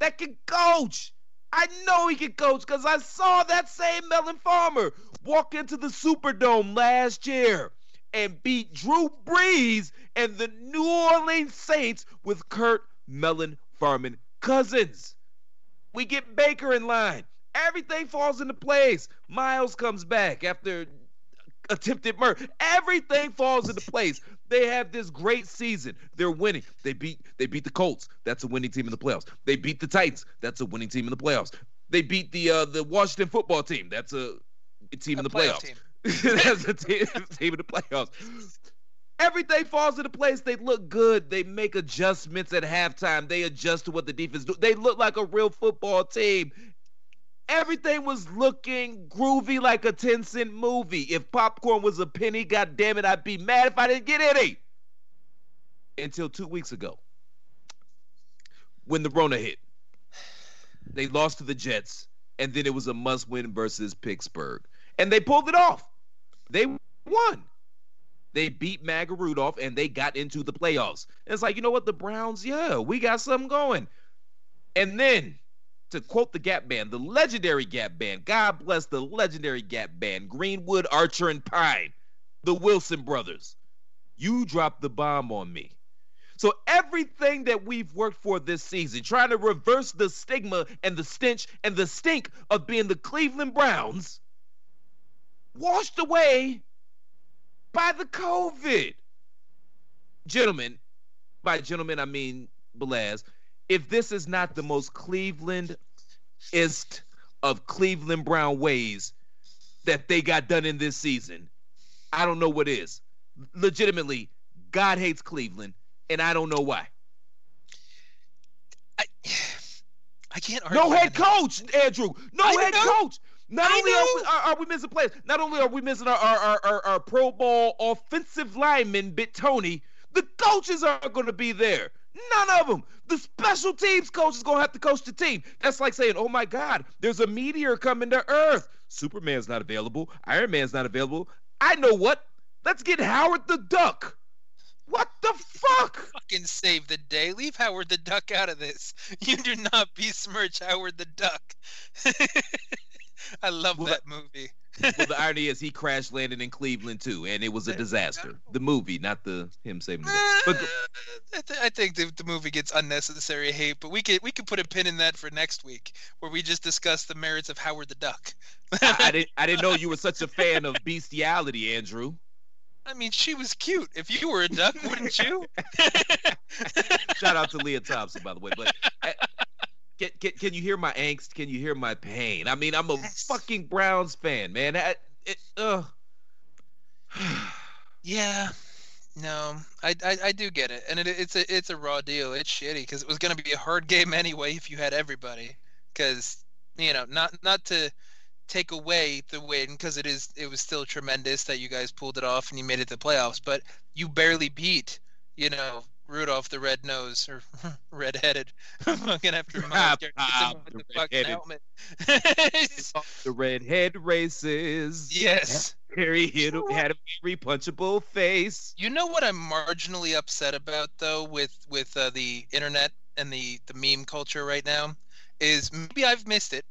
Speaker 2: that can coach. I know he can coach because I saw that same Melon Farmer walk into the Superdome last year and beat Drew Brees and the New Orleans Saints with Kirk Melon Farman Cousins. We get Baker in line. Everything falls into place. Myles comes back after attempted murder. Everything falls into place. They have this great season. They're winning. They beat they beat the Colts. That's a winning team in the playoffs. They beat the Titans. That's a winning team in the playoffs. They beat the uh, the Washington football team. That's a team
Speaker 1: A
Speaker 2: in the
Speaker 1: playoff
Speaker 2: playoffs. That's a team, team in the playoffs. Everything falls into place. They look good. They make adjustments at halftime. They adjust to what the defense do. They look like a real football team. Everything was looking groovy like a 10 cent movie. If popcorn was a penny, god damn it, I'd be mad if I didn't get any. Until two weeks ago. When the Rona hit. They lost to the Jets, and then it was a must win versus Pittsburgh. And they pulled it off. They won. They beat Maga Rudolph and they got into the playoffs. And it's like, you know what? The Browns, yeah, we got something going. And then, to quote the Gap Band, the legendary Gap Band, God bless the legendary Gap Band, Greenwood, Archer, and Pine, the Wilson brothers. You dropped the bomb on me. So everything that we've worked for this season, trying to reverse the stigma and the stench and the stink of being the Cleveland Browns, washed away by the COVID. Gentlemen, by gentlemen, I mean Balaz, if this is not the most Cleveland ist of Cleveland Brown ways that they got done in this season, I don't know what is. Legitimately, God hates Cleveland, and I don't know why.
Speaker 1: I can't argue.
Speaker 2: No head coach, Andrew. No
Speaker 1: I
Speaker 2: head
Speaker 1: know.
Speaker 2: coach. Not
Speaker 1: I
Speaker 2: only are we, are, are we missing players, not only are we missing our, our, our, our, our Pro Bowl offensive lineman, Bitonio, the coaches are going to be there. None of them. The special teams coach is going to have to coach the team. That's like saying, oh my God, there's a meteor coming to Earth. Superman's not available. Iron Man's not available. I know what. Let's get Howard the Duck. What the fuck?
Speaker 1: Fucking save the day. Leave Howard the Duck out of this. You do not besmirch Howard the Duck. I love
Speaker 2: Well,
Speaker 1: that movie.
Speaker 2: Well, the irony is he crash landed in Cleveland too, and it was a disaster. The movie, not the him saving the day. But
Speaker 1: I, th- I think the, the movie gets unnecessary hate, but we could we could put a pin in that for next week, where we just discuss the merits of Howard the Duck.
Speaker 2: I, I didn't I didn't know you were such a fan of bestiality, Andrew.
Speaker 1: I mean, she was cute. If you were a duck, wouldn't you?
Speaker 2: Shout out to Lea Thompson, by the way. But uh, can, can, can you hear my angst? Can you hear my pain? I mean, I'm a fucking Browns fan, man. I, it.
Speaker 1: Yeah, no, I, I I do get it, and it, it's a it's a raw deal. It's shitty because it was gonna be a hard game anyway if you had everybody. Because you know, not not to take away the win because it is it was still tremendous that you guys pulled it off and you made it to the playoffs, but you barely beat you know Rudolph the red nose or red-headed. fucking after Myles Garrett hits him
Speaker 2: Pop
Speaker 1: with
Speaker 2: the
Speaker 1: the fucking
Speaker 2: red-headed.
Speaker 1: helmet.
Speaker 2: the redhead races.
Speaker 1: yes.
Speaker 2: Harry hit, had a very punchable face.
Speaker 1: You know what I'm marginally upset about though with with uh, the internet and the the meme culture right now is maybe I've missed it,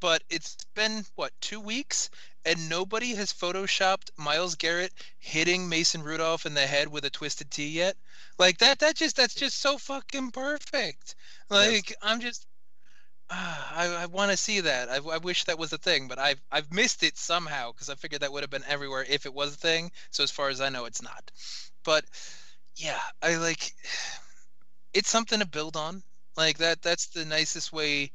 Speaker 1: but it's been what two weeks and nobody has photoshopped Myles Garrett hitting Mason Rudolph in the head with a twisted T yet. Like that that just that's just so fucking perfect. Like I'm just Ah, I, I want to see that. I, I wish that was a thing, but I've I've missed it somehow because I figured that would have been everywhere if it was a thing. So as far as I know, it's not. But yeah, I like it's something to build on. Like that. That's the nicest way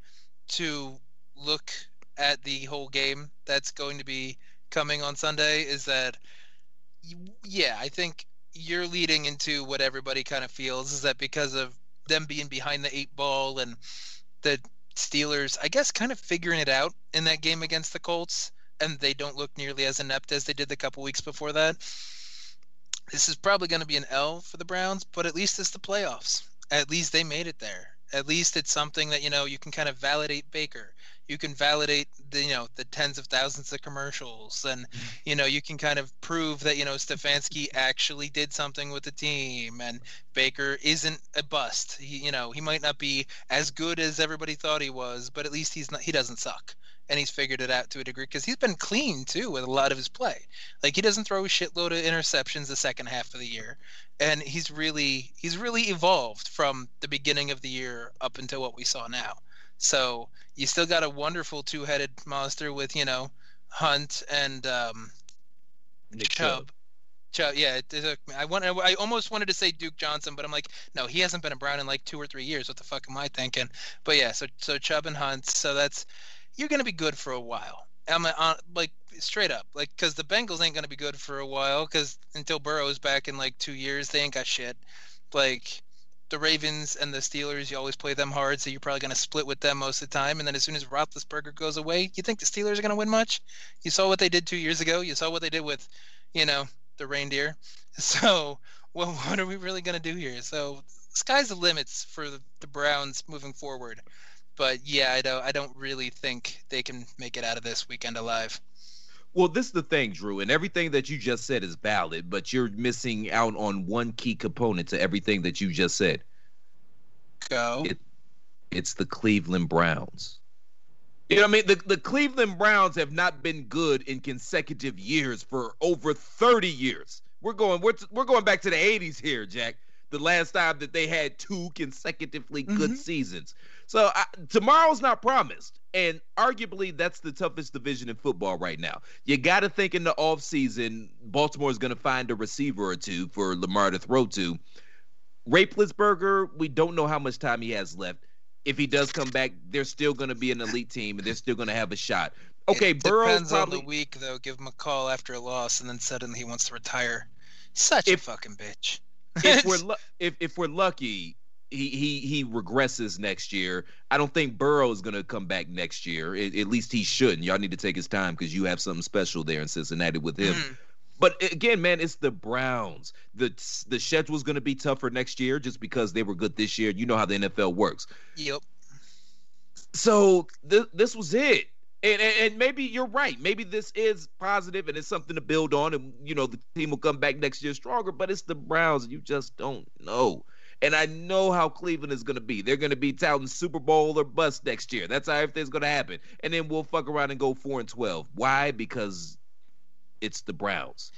Speaker 1: to look at the whole game that's going to be coming on Sunday. Is that yeah? I think you're leading into what everybody kind of feels is that because of them being behind the eight ball and the Steelers, I guess, kind of figuring it out in that game against the Colts, and they don't look nearly as inept as they did the couple weeks before that. This is probably going to be an L for the Browns, but at least it's the playoffs. At least they made it there. At least it's something that you know you can kind of validate Baker. You can validate the you know the tens of thousands of commercials, and mm-hmm. you know you can kind of prove that you know Stefanski actually did something with the team, and Baker isn't a bust. He you know he might not be as good as everybody thought he was, but at least he's not he doesn't suck and he's figured it out to a degree because he's been clean too with a lot of his play. Like he doesn't throw a shitload of interceptions the second half of the year, and he's really he's really evolved from the beginning of the year up until what we saw now. So you still got a wonderful two-headed monster with you know Hunt and um,
Speaker 2: Nick
Speaker 1: Chubb.
Speaker 2: Chubb.
Speaker 1: Chubb, yeah, it, it, I want. I almost wanted to say Duke Johnson, but I'm like, no, he hasn't been a Brown in like two or three years. What the fuck am I thinking? But yeah, so so Chubb and Hunt. So that's you're going to be good for a while. I'm uh, like straight up, like because the Bengals ain't going to be good for a while because until Burrow's back in like two years, they ain't got shit. Like the Ravens and the Steelers, you always play them hard, so you're probably going to split with them most of the time. And then as soon as Roethlisberger goes away, you think the Steelers are going to win much? You saw what they did two years ago. You saw what they did with, you know, the reindeer. So, well, what are we really going to do here? So, sky's the limits for the, Browns moving forward but yeah, I don't I don't really think they can make it out of this weekend alive.
Speaker 2: Well, this is the thing, Drew, and everything that you just said is valid, but you're missing out on one key component to everything that you just said.
Speaker 1: Go.
Speaker 2: It, it's the Cleveland Browns. You know what I mean? The, the Cleveland Browns have not been good in consecutive years for over 30 years. We're going we're, we're going back to the 80s here, Jack. The last time that they had two consecutively good
Speaker 1: Mhm.
Speaker 2: seasons. So I, tomorrow's not promised. And arguably, that's the toughest division in football right now. You got to think in the offseason, Baltimore is going to find a receiver or two for Lamar to throw to. Roethlisberger, we don't know how much time he has left. If he does come back, they're still going to be an elite team and they're still going to have a shot. Okay,
Speaker 1: it
Speaker 2: Burrow's
Speaker 1: depends
Speaker 2: probably.
Speaker 1: on the week though. Give him a call after a loss, and then suddenly he wants to retire. Such a fucking bitch.
Speaker 2: If we're lu- if if we're lucky, he he he regresses next year. I don't think Burrow is gonna come back next year. At, at least he shouldn't. Y'all need to take his time because you have something special there in Cincinnati with him.
Speaker 1: Mm-hmm.
Speaker 2: But again, man, it's the Browns. the The schedule's gonna be tougher next year just because they were good this year. You know how the NFL works.
Speaker 1: Yep.
Speaker 2: So th- this was it. And, and, maybe you're right. Maybe this is positive and it's something to build on, and you know the team will come back next year stronger. But it's the Browns. You just don't know. And I know how Cleveland is going to be. They're going to be touting Super Bowl or bust next year. That's how everything's going to happen. And then we'll fuck around and go four and twelve. Why? Because it's the Browns.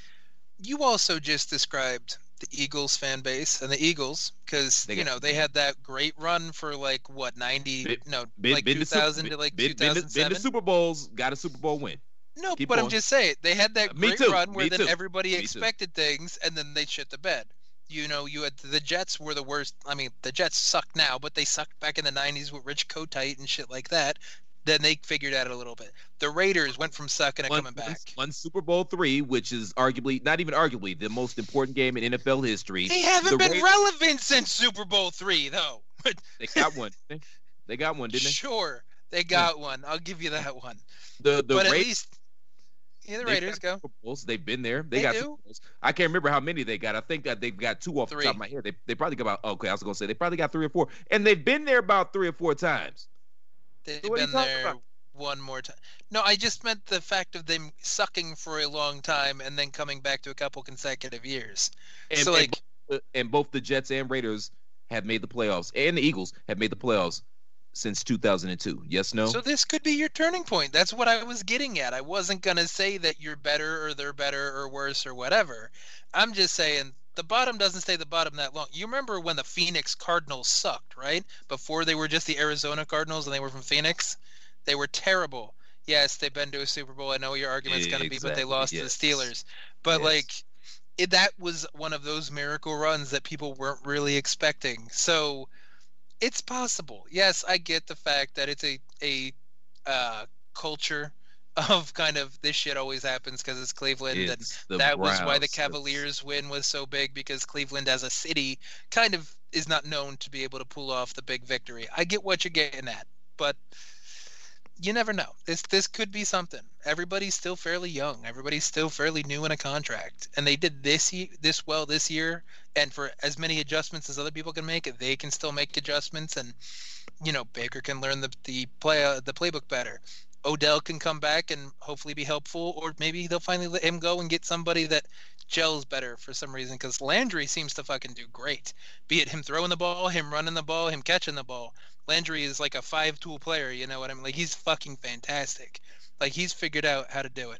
Speaker 1: You also just described the Eagles fan base and the Eagles because you know they had that great run for like what ninety
Speaker 2: Been-
Speaker 1: no
Speaker 2: Been,
Speaker 1: like
Speaker 2: been
Speaker 1: two
Speaker 2: to
Speaker 1: to like two thousand seven.
Speaker 2: been, to-
Speaker 1: thousand
Speaker 2: been to
Speaker 1: seven.
Speaker 2: Super Bowls, got a Super Bowl win.
Speaker 1: No,
Speaker 2: Keep
Speaker 1: but I'm just saying they had that
Speaker 2: Uh,
Speaker 1: great
Speaker 2: too,
Speaker 1: run where
Speaker 2: me
Speaker 1: then
Speaker 2: too,
Speaker 1: everybody
Speaker 2: me too.
Speaker 1: expected things and then they shit the bed. You know, you had the Jets were the worst. I mean, the Jets suck now, but they sucked back in the '90s with Rich Kotite and shit like that. Then they figured out a little bit. The Raiders went from sucking to coming back.
Speaker 2: Won Super Bowl three, which is arguably not even arguably the most important game in NFL history.
Speaker 1: They haven't
Speaker 2: The
Speaker 1: been
Speaker 2: Raiders-
Speaker 1: relevant since Super Bowl three, though.
Speaker 2: They got one. They got one, didn't they?
Speaker 1: Sure, they got one. I'll give you that one.
Speaker 2: The the
Speaker 1: but at
Speaker 2: Raiders.
Speaker 1: least, yeah, the Raiders go.
Speaker 2: Super Bowls. They've been there. They,
Speaker 1: They
Speaker 2: got
Speaker 1: do.
Speaker 2: Super Bowls. I can't remember how many they got. I think that they've got two off the
Speaker 1: Three.
Speaker 2: top of my head. They they probably got about okay. I was gonna say they probably got three or four, and they've been there about three or four times.
Speaker 1: They've
Speaker 2: So what are you
Speaker 1: been there
Speaker 2: about?
Speaker 1: one more time. No, I just meant the fact of them sucking for a long time and then coming back to a couple consecutive years.
Speaker 2: And,
Speaker 1: so
Speaker 2: and
Speaker 1: like,
Speaker 2: both- and both the Jets and Raiders have made the playoffs, and the Eagles have made the playoffs since 2002. Yes, no.
Speaker 1: so this could be your turning point. That's what I was getting at. I wasn't gonna say that you're better or they're better or worse or whatever. I'm just saying the bottom doesn't stay the bottom that long. You remember when the Phoenix Cardinals sucked, right? Before they were just the Arizona Cardinals and they were from Phoenix, they were terrible. Yes, they've been to a Super Bowl. I know your argument's going to be, but they lost
Speaker 2: yes.
Speaker 1: to the Steelers. But
Speaker 2: Yes.
Speaker 1: like, it, that was one of those miracle runs that people weren't really expecting. So it's possible. Yes, I get the fact that it's a a uh, culture of kind of this shit always happens because it's Cleveland,
Speaker 2: It's
Speaker 1: and that was why the
Speaker 2: Browns.
Speaker 1: Cavaliers win was so big because Cleveland as a city kind of is not known to be able to pull off the big victory. I get what you're getting at, but you never know. This this could be something. Everybody's still fairly young. Everybody's still fairly new in a contract, and they did this this well this year. And for as many adjustments as other people can make, they can still make adjustments. And you know, Baker can learn the the play uh, the playbook better. Odell can come back and hopefully be helpful, or maybe they'll finally let him go and get somebody that gels better for some reason. Because Landry seems to fucking do great. Be it him throwing the ball, him running the ball, him catching the ball. Landry is like a five tool player, you know what I mean? Like he's fucking fantastic. Like he's figured out how to do it.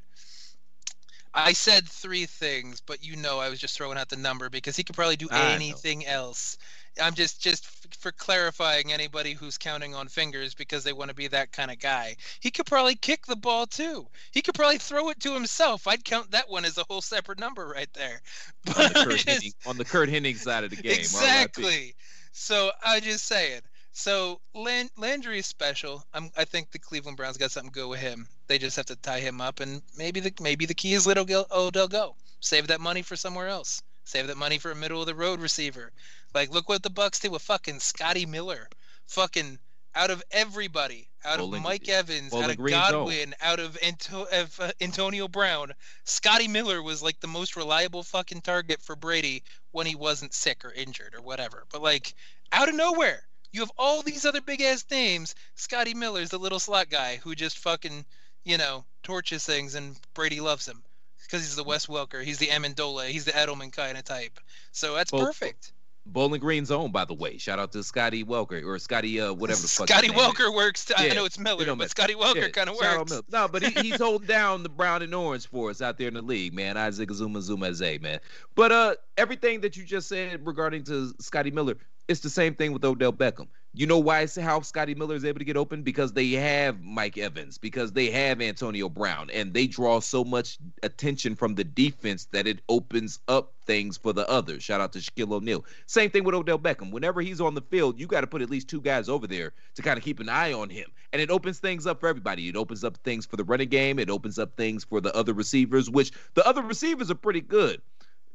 Speaker 1: I said three things, but you know I was just throwing out the number because he could probably do
Speaker 2: I know.
Speaker 1: anything else. I'm just just for clarifying anybody who's counting on fingers because they want to be that kind of guy. He could probably kick the ball too. He could probably throw it to himself. I'd count that one as a whole separate number right there.
Speaker 2: on the
Speaker 1: But
Speaker 2: Kurt
Speaker 1: just-
Speaker 2: Hennig, on the Kurt side of the game.
Speaker 1: Exactly. So I just say it. So Lan- Landry is special. I'm, I think the Cleveland Browns got something good with him. They just have to tie him up, and maybe the maybe the key is let Odell, oh, Odell go. Save that money for somewhere else. Save that money for a middle of the road receiver. Like look what the Bucks did with fucking Scotty Miller. Fucking out of everybody, out of Mike Evans, out of. Godwin, out of, Anto- of uh, Antonio Brown, Scotty Miller was like the most reliable fucking target for Brady when he wasn't sick or injured or whatever. But like out of nowhere, you have all these other big ass names. Scotty Miller's the little slot guy who just fucking, you know, torches things and Brady loves him because he's the Wes Welker, he's the Amendola, he's the Edelman kind of type. So that's
Speaker 2: Well,
Speaker 1: perfect.
Speaker 2: Bowling Green Zone, by the way. Shout out to Scotty Welker or Scotty, uh, whatever the fuck.
Speaker 1: Scotty. Welker works. T- I
Speaker 2: Yeah,
Speaker 1: know it's Miller, but. Scotty Welker
Speaker 2: Yeah,
Speaker 1: kind of works.
Speaker 2: No, but he, he's holding down the brown and orange for us out there in the league, man. Isaac Zuma Zuma Zay, man. But uh, everything that you just said regarding to Scotty Miller, it's the same thing with Odell Beckham. You know why it's how Scotty Miller is able to get open? Because they have Mike Evans, because they have Antonio Brown, and they draw so much attention from the defense that it opens up things for the others. Shout out to Shaquille O'Neal. Same thing with Odell Beckham. Whenever he's on the field, you got to put at least two guys over there to kind of keep an eye on him. And it opens things up for everybody. It opens up things for the running game. It opens up things for the other receivers, which the other receivers are pretty good.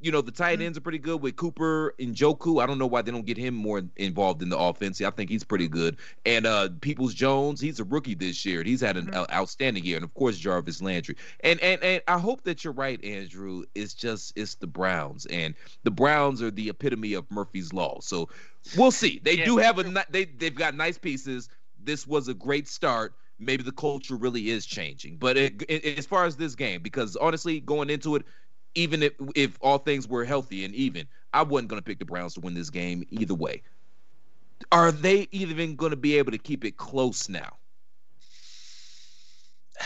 Speaker 2: You know, the tight ends are pretty good with Cooper and Njoku. I don't know why they don't get him more involved in the offense. I think he's pretty good. And uh Peoples Jones, he's a rookie this year. He's had an uh, outstanding year. And of course Jarvis Landry. And and and I hope that you're right, Andrew. It's just it's the Browns. And the Browns are the epitome of Murphy's Law. So we'll see. They
Speaker 1: Yeah,
Speaker 2: do have a they they've got nice pieces. This was a great start. Maybe the culture really is changing. But it, it, as far as this game, because honestly, going into it, even if if all things were healthy and even, I wasn't going to pick the Browns to win this game either way. Are they even going to be able to keep it close now?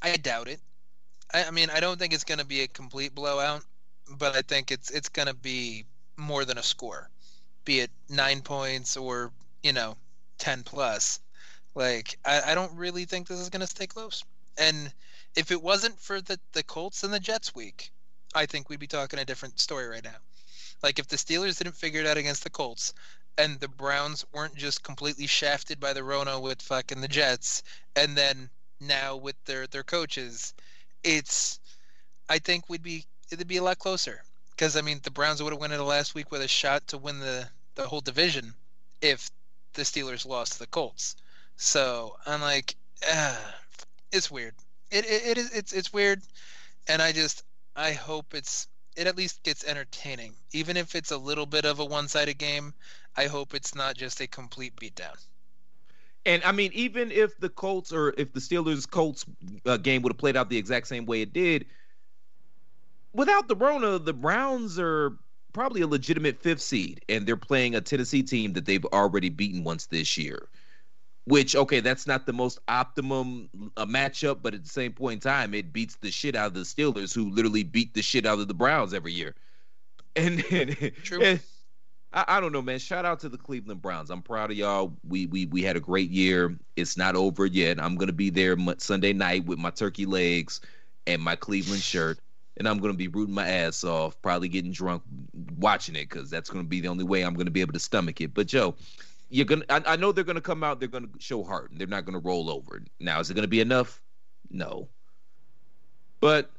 Speaker 1: I doubt it. I, I mean, I don't think it's going to be a complete blowout, but I think it's it's going to be more than a score, be it nine points or you know ten plus. Like I, I don't really think this is going to stay close. And if it wasn't for the the Colts and the Jets week, I think we'd be talking a different story right now. Like if the Steelers didn't figure it out against the Colts, and the Browns weren't just completely shafted by the Rona with fucking the Jets, and then now with their their coaches, it's I think we'd be it'd be a lot closer because I mean the Browns would have won it last week with a shot to win the the whole division if the Steelers lost to the Colts. So I'm like, ah, it's weird. It, it it is it's it's weird, and I just I hope it's it at least gets entertaining, even if it's a little bit of a one-sided game. I hope it's not just a complete beatdown.
Speaker 2: And I mean, even if the Colts or if the Steelers Colts uh, game would have played out the exact same way it did, without the Rona, the Browns are probably a legitimate fifth seed, and they're playing a Tennessee team that they've already beaten once this year. Which okay, that's not the most optimum uh, matchup, but at the same point in time, it beats the shit out of the Steelers, who literally beat the shit out of the Browns every year. And, and,
Speaker 1: True.
Speaker 2: and I, I don't know, man. Shout out to the Cleveland Browns. I'm proud of y'all. We we we had a great year. It's not over yet. I'm gonna be there Sunday night with my turkey legs and my Cleveland shirt, and I'm gonna be rooting my ass off, probably getting drunk watching it because that's gonna be the only way I'm gonna be able to stomach it. But Joe, you're gonna. I, I know they're gonna come out. They're gonna show heart. and They're not gonna roll over. Now, is it gonna be enough? No. But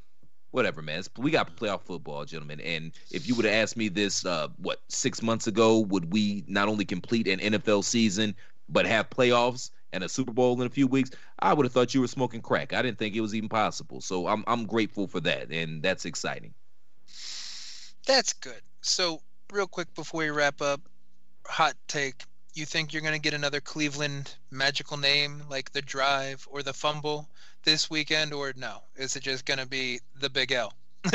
Speaker 2: whatever, man. It's, we got playoff football, gentlemen. And if you would have asked me this, uh, what six months ago, would we not only complete an NFL season but have playoffs and a Super Bowl in a few weeks, I would have thought you were smoking crack. I didn't think it was even possible. So I'm I'm grateful for that, and that's exciting.
Speaker 1: That's good. So, real quick before we wrap up, hot take. You think you're going to get another Cleveland magical name like the drive or the fumble this weekend, or no? Is it just going to be the Big L?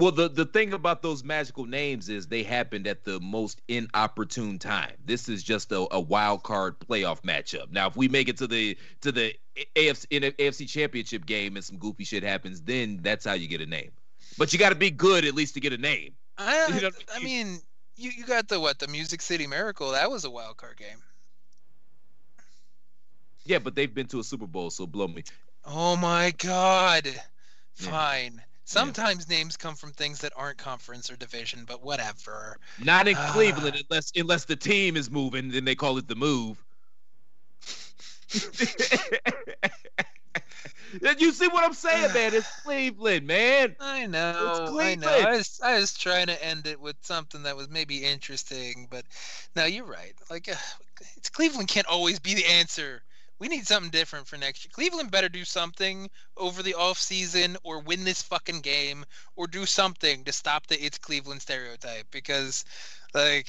Speaker 2: Well, the the thing about those magical names is they happened at the most inopportune time. This is just a, a wild card playoff matchup. Now, if we make it to the to the AFC AFC Championship game and some goofy shit happens, then that's how you get a name. But you got to be good at least to get a name.
Speaker 1: I,
Speaker 2: You know,
Speaker 1: I mean, you, you got the what? The Music City Miracle. That was a wild card game.
Speaker 2: Yeah, but they've been to a Super Bowl, so blow me.
Speaker 1: Oh my God. Fine. Sometimes names come from things that aren't conference or division, but whatever.
Speaker 2: Not in
Speaker 1: Ah.
Speaker 2: Cleveland unless unless the team is moving, then they call it the move. you see what I'm saying, man? It's Cleveland, man.
Speaker 1: I know, I know.
Speaker 2: Cleveland.
Speaker 1: I was, I was trying to end it with something that was maybe interesting, but no, you're right. Like, uh, it's Cleveland can't always be the answer. We need something different for next year. Cleveland better do something over the off season, or win this fucking game, or do something to stop the "it's Cleveland" stereotype. Because, like,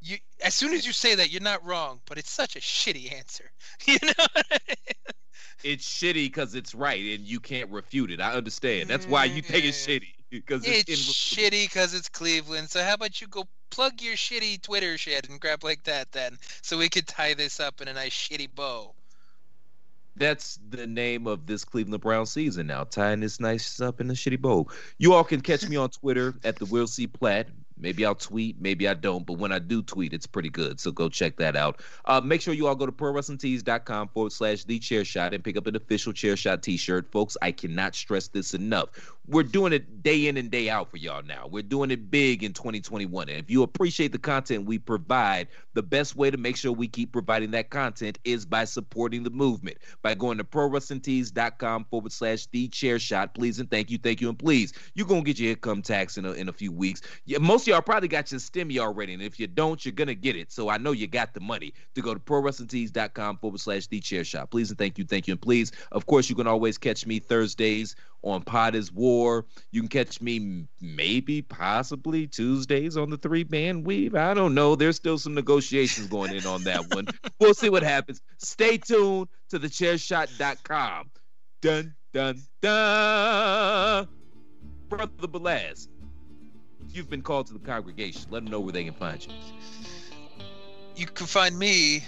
Speaker 1: you as soon as you say that, you're not wrong, but it's such a shitty answer. You know?
Speaker 2: It's shitty because it's right, and you can't refute it. I understand. That's why you think it's mm. shitty because
Speaker 1: It's
Speaker 2: it's,
Speaker 1: shitty because it's Cleveland. So how about you go plug your shitty Twitter shit and grab like that then, so we could tie this up in a nice shitty bow.
Speaker 2: That's the name of this Cleveland Brown season now, tying this nice up in a shitty bow. You all can catch me on Twitter at the Will C. Platt. Maybe I'll tweet, maybe I don't, but when I do tweet, it's pretty good. So go check that out. Uh, make sure you all go to prowrestlingtees.com forward slash the chair shot and pick up an official chair shot t shirt. Folks, I cannot stress this enough. We're doing it day in and day out for y'all now. We're doing it big in 2021. And if you appreciate the content we provide, the best way to make sure we keep providing that content is by supporting the movement by going to prowrestlingtees.com forward slash the chair shot. Please and thank you, thank you, and please. You're gonna get your income tax in a, in a few weeks. Yeah, most y'all probably got your stimmy already, and if you don't, you're gonna get it. So I know you got the money to go to prowrestlingtees.com forward slash the chair shot. Please and thank you, thank you, and please. Of course, you can always catch me Thursdays on Pod is War. You can catch me maybe, possibly Tuesdays on the three man weave. I don't know. There's still some negotiations going in on that one. we'll see what happens. Stay tuned to the thechairshot.com. Dun, dun, dun. Brother Balaz, you've been called to the congregation. Let them know where they can find you.
Speaker 1: You can find me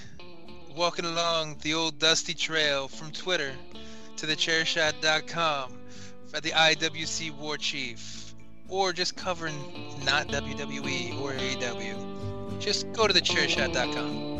Speaker 1: walking along the old dusty trail from Twitter to thechairshot.com for the IWC War Chief, or just covering not WWE or AEW. Just go to thechairshot.com.